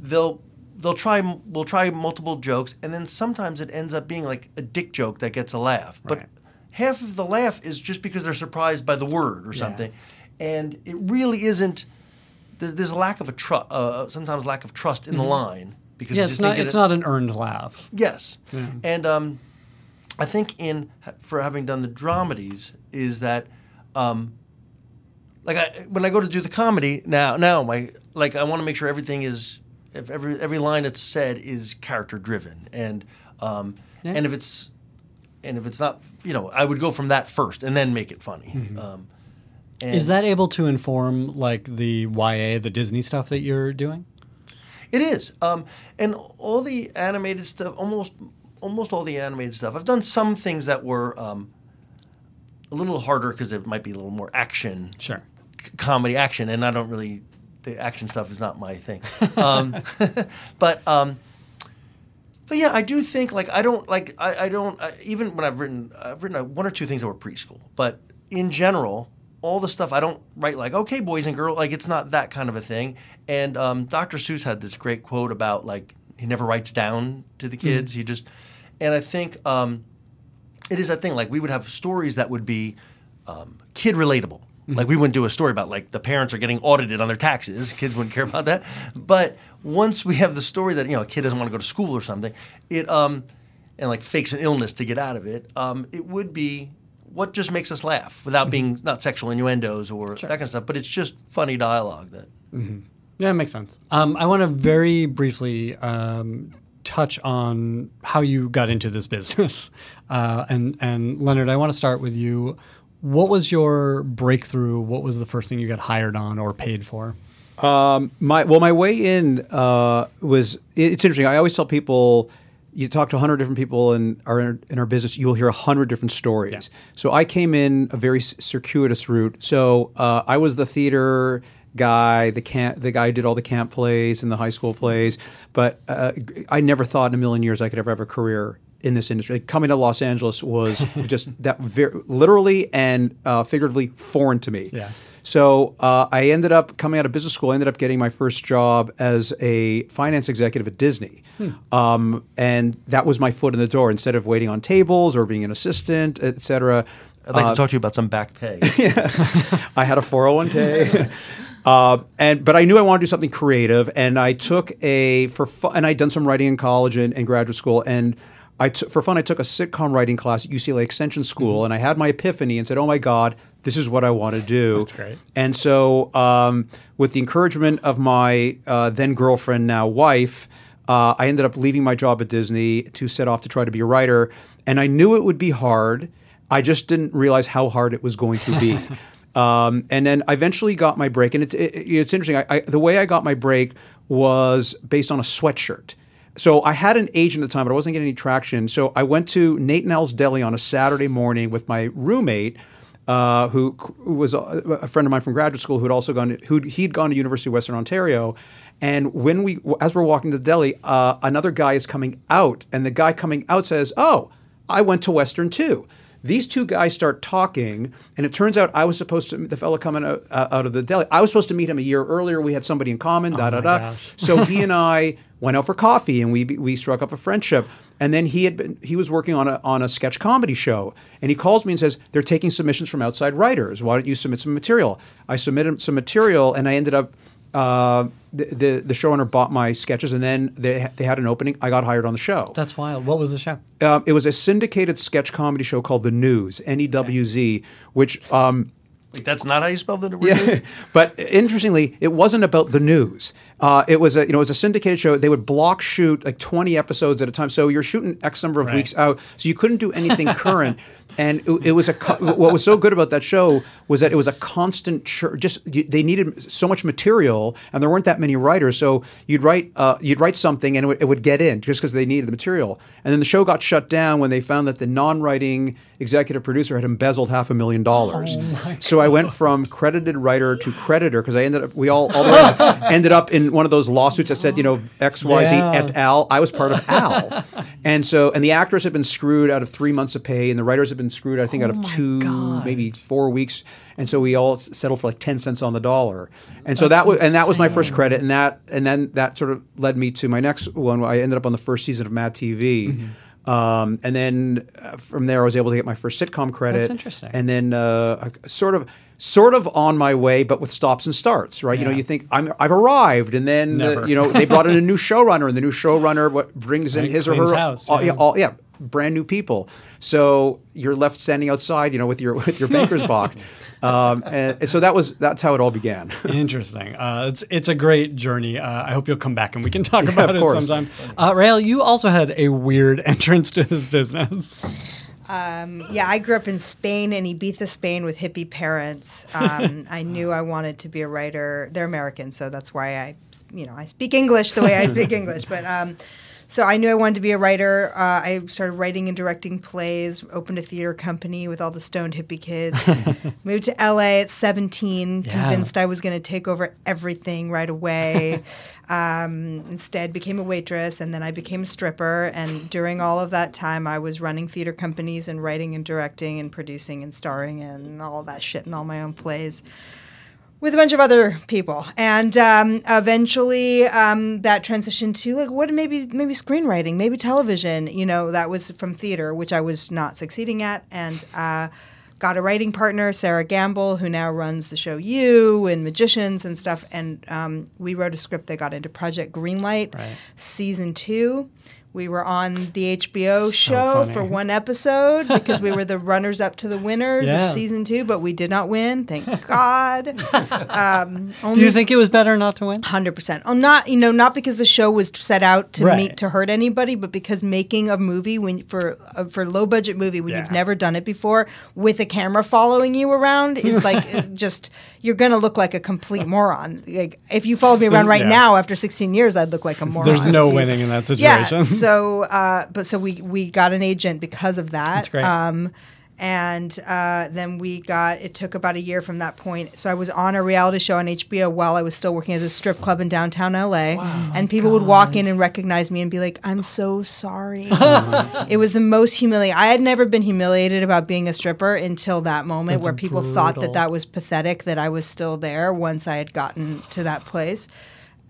they'll they'll try we'll try multiple jokes and then sometimes it ends up being like a dick joke that gets a laugh. But half of the laugh is just because they're surprised by the word or something. And it really isn't there's, there's a lack of a trust uh, sometimes lack of trust in the line because Mm-hmm. Yeah, it's didn't It's it- not an earned laugh. Yes, and um, I think in for having done the dramedies is that um, like I, when I go to do the comedy now now my like I want to make sure everything is if every every line that's said is character driven and um, Yeah. and if it's and if it's not you know I would go from that first and then make it funny. Um, and Is that able to inform like the YA, the Disney stuff that you're doing? It is, um, and all the animated stuff, almost almost all the animated stuff. I've done some things that were um, a little harder because it might be a little more action, Sure. Comedy action, and I don't really the action stuff is not my thing. Um, (laughs) but um, but yeah, I do think like I don't like I, I don't I, even when I've written I've written uh, one or two things that were preschool, but in general, all the stuff I don't write like okay, boys and girls, like it's not that kind of a thing. And um, Dr. Seuss had this great quote about like he never writes down to the kids. He just and I think um, it is that thing like we would have stories that would be um, kid relatable. Like we wouldn't do a story about like the parents are getting audited on their taxes. (laughs) Kids wouldn't care about that. But once we have the story that you know a kid doesn't want to go to school or something, it um and like fakes an illness to get out of it, um, it would be what just makes us laugh without being not sexual innuendos or that kind of stuff, but it's just funny dialogue that. Yeah, it makes sense. Um, I want to very briefly um, touch on how you got into this business, (laughs) uh, and and Leonard, I want to start with you. What was your breakthrough? What was the first thing you got hired on or paid for? My well, my way in uh, was it- it's interesting. I always tell people. You talk to 100 different people in our in our business, you will hear 100 different stories. So I came in a very circuitous route. So uh, I was the theater guy, the camp, the guy who did all the camp plays and the high school plays. But uh, I never thought in a million years I could ever have a career in this industry. Like, coming to Los Angeles was (laughs) just that very literally and uh, figuratively foreign to me. Yeah. So uh, I ended up coming out of business school. I ended up getting my first job as a finance executive at Disney, um, and that was my foot in the door. Instead of waiting on tables or being an assistant, et cetera, I'd like to talk to you about some back pay. (laughs) yeah. (laughs) I had a 401k. Uh, and but I knew I wanted to do something creative, and I took a for fun, and I'd done some writing in college and, and graduate school, and I for fun I took a sitcom writing class at UCLA Extension School, and I had my epiphany and said, "Oh my God, this is what I want to do." That's great. And so, um, with the encouragement of my uh, then girlfriend, now wife, uh, I ended up leaving my job at Disney to set off to try to be a writer. And I knew it would be hard. I just didn't realize how hard it was going to be. (laughs) um, and then I eventually got my break. And it's it, it's interesting. I, I, the way I got my break was based on a sweatshirt. So I had an agent at the time, but I wasn't getting any traction. So I went to Nate 'n Al's Deli on a Saturday morning with my roommate uh, who, who was a, a friend of mine from graduate school who had also gone to, who he'd gone to University of Western Ontario. And when we, as we're walking to the deli, uh, another guy is coming out, and the guy coming out says, "Oh, I went to Western too." These two guys start talking, and it turns out I was supposed to the fellow coming out, uh, out of the deli. I was supposed to meet him a year earlier. We had somebody in common. Da da da. gosh. So (laughs) he and I went out for coffee, and we we struck up a friendship. And then he had been he was working on a on a sketch comedy show, and he calls me and says they're taking submissions from outside writers. Why don't you submit some material? I submitted some material, and I ended up. Uh, the, the the showrunner bought my sketches, and then they they had an opening. I got hired on the show. That's wild. What was the show? Um, it was a syndicated sketch comedy show called The News, N E W Z, which um, Like, that's not how you spell the word. Yeah. (laughs) but interestingly, it wasn't about the news. Uh, it was a you know it was a syndicated show. They would block shoot like twenty episodes at a time. So you're shooting X number of Right. weeks out. So you couldn't do anything (laughs) current. And it, it was a co- what was so good about that show was that it was a constant chur- just you, they needed so much material and there weren't that many writers. So you'd write uh, you'd write something and it would, it would get in just because they needed the material. And then the show got shut down when they found that the non-writing executive producer had embezzled half a million dollars. oh so I went (laughs) from credited writer to creditor because I ended up we all all (laughs) ended up in one of those lawsuits that said you know X Y Z Yeah. et al. I was part of Al, (laughs) and so and the actors had been screwed out of three months of pay, and the writers had been screwed I think out of two maybe four weeks, and so we all settled for like ten cents on the dollar, and so that was and that was my first credit, and that and then that sort of led me to my next one. I ended up on the first season of Mad TV. Um, and then uh, from there, I was able to get my first sitcom credit. That's interesting. And then uh, sort of, sort of on my way, but with stops and starts, right? You know, you think I'm, I've arrived, and then uh, Never. you know they brought in a new showrunner, and the new (laughs) showrunner what brings in his or her house, all, yeah. yeah, all, yeah, brand new people. So you're left standing outside, you know, with your (laughs) with your banker's (laughs) box. Um, and, and so that was that's how it all began. (laughs) Interesting. Uh, it's it's a great journey. Uh, I hope you'll come back and we can talk about of it course. sometime. Uh, Raelle, you also had a weird (laughs) entrance to this business. Yeah, I grew up in Spain, in Ibiza, Spain, with hippie parents. Um, (laughs) I knew I wanted to be a writer. They're American, so that's why I, you know, I speak English the way I speak English. But um, so I knew I wanted to be a writer. Uh, I started writing and directing plays. Opened a theater company with all the stoned hippie kids. (laughs) Moved to LA at 17, Yeah. convinced I was going to take over everything right away. (laughs) um, instead, became a waitress, and then I became a stripper. And during all of that time, I was running theater companies and writing and directing and producing and starring and all that shit and all my own plays with a bunch of other people. And um, eventually, um, that transitioned to like what maybe maybe screenwriting, maybe television. You know, that was from theater, which I was not succeeding at, and. Uh, Got a writing partner, Sarah Gamble, who now runs the show You and Magicians and stuff. And um, we wrote a script that got into Project Greenlight Right. season two, We were on the HBO show funny. for one episode because we were the (laughs) runners up to the winners Yeah. of season two, but we did not win. Thank (laughs) God. um, Do you think it was better not to win? Hundred percent. Oh, not you know, not because the show was set out to Right. meet to hurt anybody, but because making a movie when for uh, for low budget movie when Yeah. you've never done it before with a camera following you around is like (laughs) just you're gonna look like a complete moron. Like if you followed me around right Yeah. now after 16 years, I'd look like a moron. There's no winning in that situation. So, uh, but so we we got an agent because of that. That's great. Um, and uh, then we got it took about a year from that point. So i was on a reality show on hbo while i was still working as a strip club in downtown la wow, and people would walk in and recognize me and be like i'm so sorry. (laughs) It was the most humiliating i had never been humiliated about being a stripper until that moment where people thought that that was pathetic that i was still there once i had gotten to that place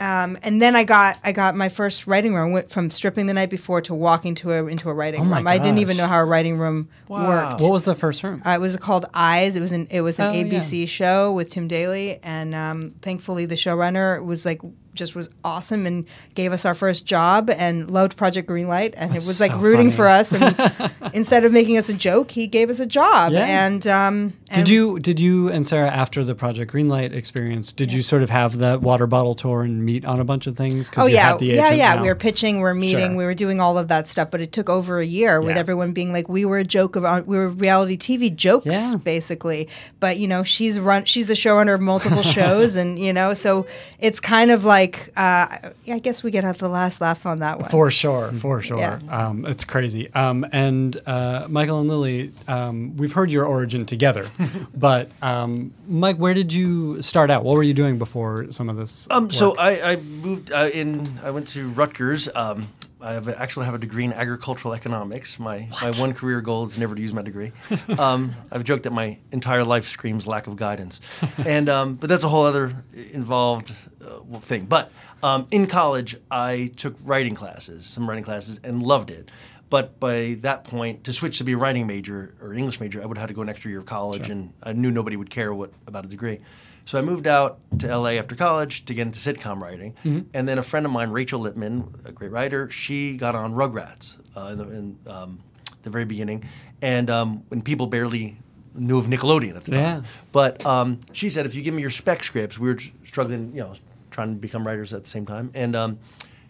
um, and then I got I got my first writing room. Went from stripping the night before to walking to a into a writing Oh my room. I didn't even know how a writing room worked. what was the first room? Uh, it was called Eyes. It was an it was an Oh, yeah. ABC show with Tim Daly, and um, thankfully the showrunner was like just was awesome and gave us our first job and loved Project Greenlight, and That's it was like so rooting funny. for us. And (laughs) instead of making us a joke, he gave us a job. Yeah. And um, Did you did you and Sarah after the Project Greenlight experience? Did you sort of have that water bottle tour and meet on a bunch of things? Oh yeah, the yeah, yeah. now? We were pitching, we were meeting, Sure. we were doing all of that stuff, but it took over a year with everyone being like, we were a joke of, uh, we were reality TV jokes, Yeah. basically. But you know, she's run, she's the showrunner of multiple (laughs) shows, and you know, so it's kind of like, uh, I guess we get the last laugh on that one. For sure, for sure. Yeah. Um, it's crazy. Um, and uh, Michael and Lilli, um, we've heard your origin together, (laughs) but um, Mike, where did you start out? What were you doing before some of this? Um, so? I, I moved uh, in. I went to Rutgers. Um, I have a, actually have a degree in agricultural economics. My my one career goal is never to use my degree. Um, (laughs) I've joked that my entire life screams lack of guidance, and um, but that's a whole other involved uh, thing. But um, in college, I took writing classes, some writing classes, and loved it. But by that point, to switch to be a writing major or English major, I would have had to go an extra year of college, and I knew nobody would care what about a degree. So I moved out to LA after college to get into sitcom writing, and then a friend of mine, Rachel Lipman, a great writer, she got on Rugrats uh, in, the, in um, the very beginning, and um, when people barely knew of Nickelodeon at the time. Yeah. But um, she said, if you give me your spec scripts, we were struggling, you know, trying to become writers at the same time. And um,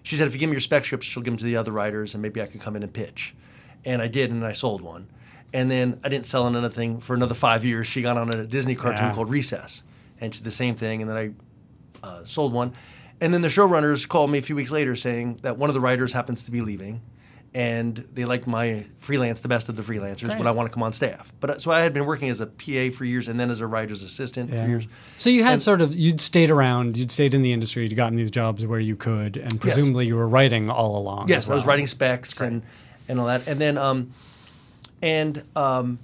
she said, if you give me your spec scripts, she'll give them to the other writers, and maybe I could come in and pitch. And I did, and I sold one. And then I didn't sell on anything for another five years. She got on a Disney cartoon Yeah. called Recess, and she did the same thing. And then I uh, sold one. And then the showrunners called me a few weeks later saying that one of the writers happens to be leaving, and they liked my freelance the best of the freelancers. Great. Would I want to come on staff? But uh, so I had been working as a PA for years, and then as a writer's assistant Yeah. for years. So you had sort of you'd stayed around, you'd stayed in the industry, you'd gotten these jobs where you could, and presumably you were writing all along. Yes, as I was writing specs and and all that, and then um, and um,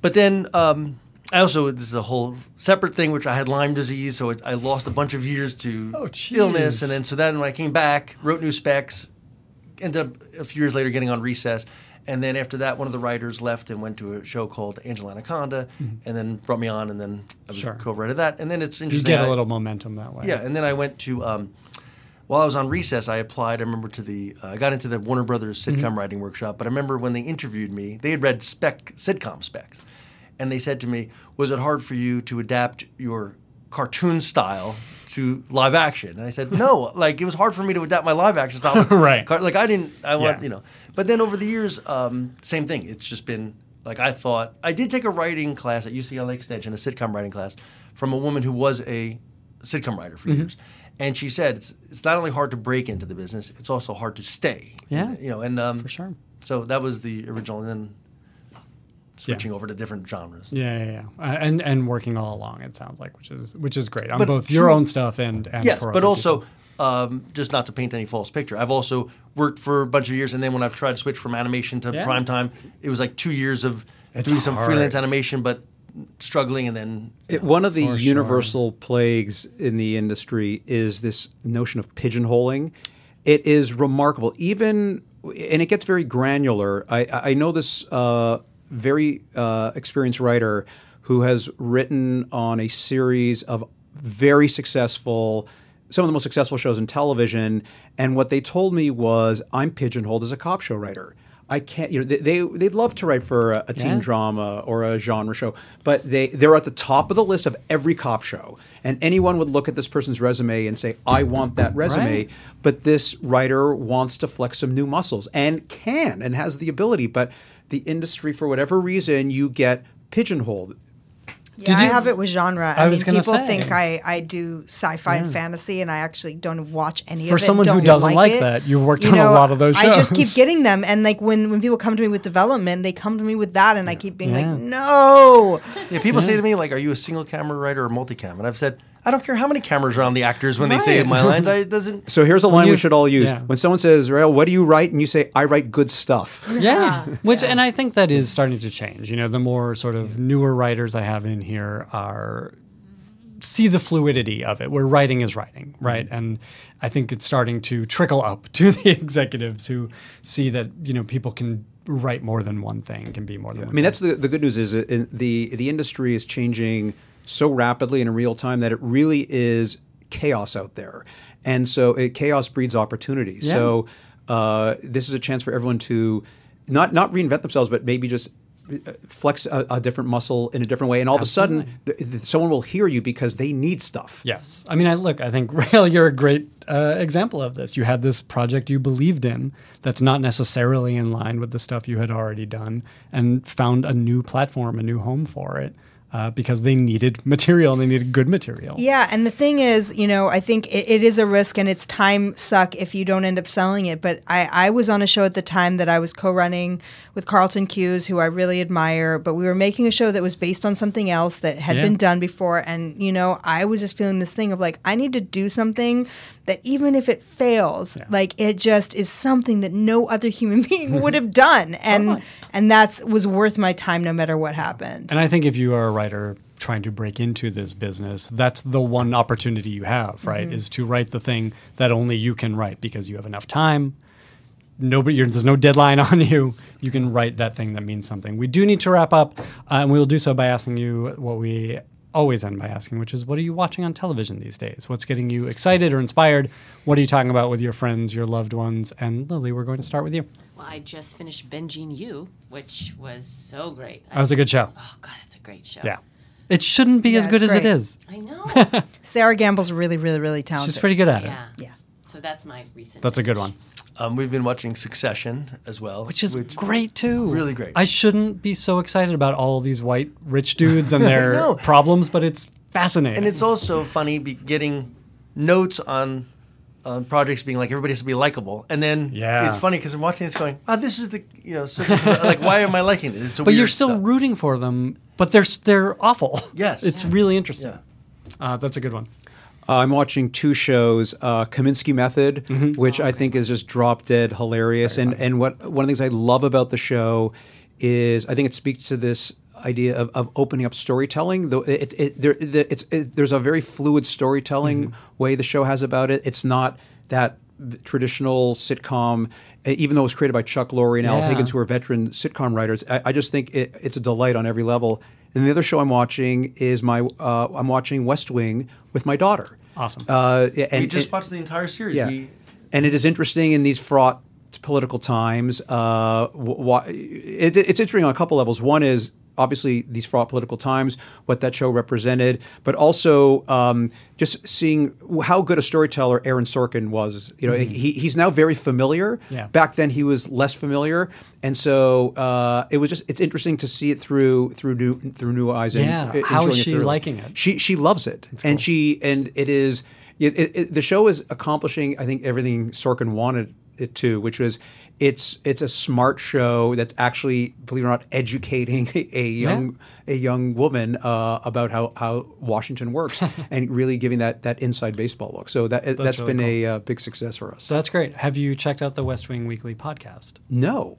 but then um, I also this is a whole separate thing, which I had Lyme disease, so it, I lost a bunch of years to Oh, illness, and then so then when I came back, wrote new specs, ended up a few years later getting on recess. And then after that, one of the writers left and went to a show called Angela Anaconda, and then brought me on, and then I was Mm-hmm. Sure. co-writer of that. And then it's interesting. You get a I- little momentum that way. yeah, and then I went to um, while I was on recess. I applied. I remember to the uh, I got into the Warner Brothers sitcom Mm-hmm. writing workshop. But I remember when they interviewed me, they had read spec sitcom specs, and they said to me, "Was it hard for you to adapt your cartoon style to live action?" And I said, "No. (laughs) like it was hard for me to adapt my live action style. (laughs) Right. Like I didn't. I want Yeah. you know. But then over the years, um, same thing. It's just been like I thought. I did take a writing class at UCLA Extension, a sitcom writing class, from a woman who was a sitcom writer Mm-hmm. for years, and she said it's, it's not only hard to break into the business, it's also hard to stay. Yeah. you know, and um, For sure. So that was the original, and then switching over to different genres. Yeah, yeah, yeah. Uh, and and working all along, it sounds like, which is which is great on But both your own stuff and and Yes, for but other also people. um, just not to paint any false picture. I've also worked for a bunch of years, and then when I've tried to switch from animation to Yeah. prime time, it was like two years of It's doing some hard. freelance animation, but struggling, and then It- one of the For sure. universal plagues in the industry is this notion of pigeonholing. It is remarkable, even, and it gets very granular. I, I know this uh, very uh, experienced writer who has written on a series of very successful some of the most successful shows in television. And what they told me was, I'm pigeonholed as a cop show writer. I can't, you know, they, they they'd love to write for a, a teen Yeah. drama or a genre show, but they they're at the top of the list of every cop show, and anyone would look at this person's resume and say, I want that resume. Right. But this writer wants to flex some new muscles and can and has the ability, but the industry, for whatever reason, you get pigeonholed. Yeah, Did I you- have it with genre. I, I was mean, gonna people say. think I, I do sci-fi and fantasy, and I actually don't watch any For of it. For someone who doesn't like it. that, you've worked You on a lot of those I just keep getting them, and like when when people come to me with development, they come to me with that, and I keep being Yeah. like, no. Yeah, people say to me like, "Are you a single camera writer or multicam?" And I've said, "I don't care how many cameras are on the actors when they say my lines. I, (laughs) doesn't." So here's a line you- we should all use. yeah. When someone says, Raelle, what do you write? And you say, I write good stuff. Yeah, (laughs) which and I think that is starting to change. You know, the more sort of newer writers I have in here are see the fluidity of it, where writing is writing, mm-hmm. right? And I think it's starting to trickle up (laughs) to the executives who see that you know people can write more than one thing, can be more than. One thing. I mean, thing. that's the, the good news is uh, in the the industry is changing so rapidly and in real time that it really is chaos out there, and so it, chaos breeds opportunity. So uh, this is a chance for everyone to not not reinvent themselves, but maybe just uh, flex a, a different muscle in a different way, and all of a sudden, th- th- someone will hear you because they need stuff. Yes. I mean, I look, I think, (laughs) Raelle, you're a great uh, example of this. You had this project you believed in that's not necessarily in line with the stuff you had already done and found a new platform, a new home for it uh, because they needed material and they needed good material. Yeah, and the thing is, you know, I think it, it is a risk and it's time suck if you don't end up selling it. But I, I was on a show at the time that I was co-running with Carlton Cuse, who I really admire. But we were making a show that was based on something else that had Yeah. been done before, and you know, I was just feeling this thing of like, I need to do something that even if it fails, like it just is something that no other human (laughs) being (laughs) would have done, and and that's was worth my time no matter what happened. And I think if you are a writer trying to break into this business, that's the one opportunity you have, right? Mm-hmm. Is to write the thing that only you can write because you have enough time. Nobody, you're, there's no deadline (laughs) on you. You can write that thing that means something. We do need to wrap up, uh, and we will do so by asking you what we always end by asking, which is, what are you watching on television these days? What's getting you excited or inspired? What are you talking about with your friends, your loved ones? And Lilli, we're going to start with you. Well, I just finished binging you, which was so great. That was a good show. oh God, it's a great show. Yeah, it shouldn't be Yeah, as good it's as it is I know. (laughs) Sarah Gamble's really, really, really talented. She's pretty good at it. yeah. Yeah. So that's my recent. That's a good one. Um, we've been watching Succession as well, which is great too. Really great. I shouldn't be so excited about all these white rich dudes and (laughs) their No. problems, but it's fascinating. and it's also funny be getting notes on on projects being like everybody has to be likable, and then Yeah. it's funny because I'm watching this going, oh, this is the you know such a, like why am I liking this? It's a (laughs) but you're still stuff. rooting for them, but they're they're awful. Yes. (laughs) it's really interesting. Yeah. Uh, that's a good one. Uh, I'm watching two shows, uh, Kominsky Method, which I think is just drop dead hilarious. And and what one of the things I love about the show is I think it speaks to this idea of, of opening up storytelling. Though it, it, there, the, it's, it, there's a very fluid storytelling way the show has about it. It's not that traditional sitcom, even though it was created by Chuck Lorre and Al Higgins, who are veteran sitcom writers. I, I just think it, it's a delight on every level. And the other show I'm watching is my uh, I'm watching West Wing with my daughter. Awesome. Uh, and we just it- watched the entire series. yeah, We, and it is interesting in these fraught political times. Uh, wh- wh- it, it's interesting on a couple levels. One is obviously these fraught political times, what that show represented, but also um, just seeing how good a storyteller Aaron Sorkin was. You know, he, he's now very familiar. Yeah. Back then, he was less familiar, and so uh, it was just it's interesting to see it through through new through new eyes. And Yeah. uh, How is enjoying it she liking it? She she loves it, and she and it is it, it, it- the show is accomplishing I think everything Sorkin wanted it to, which was it's it's a smart show that's actually believe it or not educating (laughs) a young a young woman uh, about how, how Washington works (laughs) and really giving that that inside baseball look. So that that's, That's really been a uh, big success for us. So that's great. Have you checked out the West Wing Weekly podcast? no,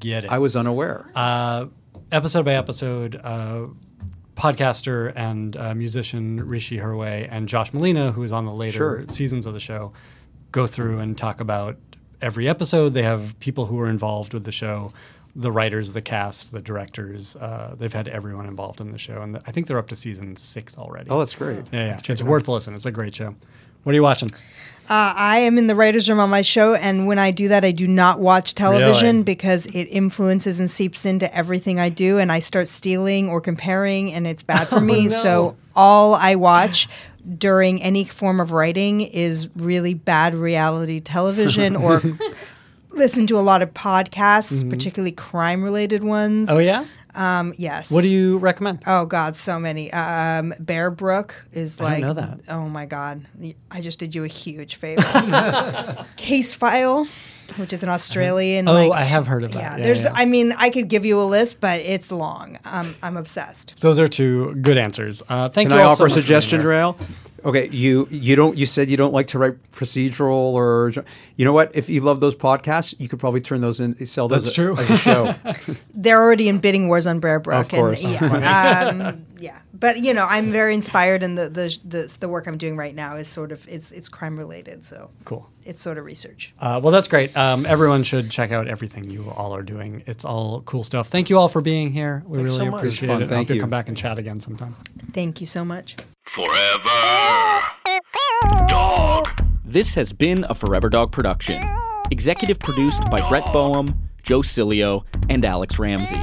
Get it. I was unaware. uh, episode by episode, uh, podcaster and uh, musician Hrishi Hirway and Josh Malina, who is on the later Sure. seasons of the show, go through and talk about every episode. They have people who are involved with the show, the writers, the cast, the directors. Uh, they've had everyone involved in the show, and I think they're up to season six already. Oh, that's great. yeah, yeah. It's worth a listen. It's a great show. What are you watching? Uh, I am in the writer's room on my show, and when I do that, I do not watch television Really? because it influences and seeps into everything I do, and I start stealing or comparing, and it's bad for (laughs) me. So all I watch during any form of writing is really bad reality television (laughs) or listen to a lot of podcasts, particularly crime-related ones. Oh yeah. Um, yes. What do you recommend? Oh God, so many. Um, Bear Brook is I like, know that. oh my God, I just did you a huge favor. (laughs) Case File, which is an Australian. Oh, like, I have heard of that. Yeah, Yeah, there's. yeah. I mean, I could give you a list, but it's long. Um, I'm obsessed. Those are two good answers. Uh, thank Can you. I all offer so a much for being suggestion, here. Raelle? Okay, you you don't you said you don't like to write procedural or you know what? If you love those podcasts, you could probably turn those in sell those That's a- true. as a show. (laughs) They're already in bidding wars on Bear Brook. Of course. And, yeah, (laughs) um, yeah. But you know, I'm very inspired, and the, the the the work I'm doing right now is sort of it's it's crime related, so Cool. it's sort of research. Uh, well, that's great. Um, everyone should check out everything you all are doing. It's all cool stuff. Thank you all for being here. We Thanks really so much. appreciate Fun. it. I Thank hope you you. come back and chat again sometime. Thank you so much. Forever. Dog. This has been a Forever Dog production. Executive produced by Brett Boehm, Joe Cilio, and Alex Ramsey.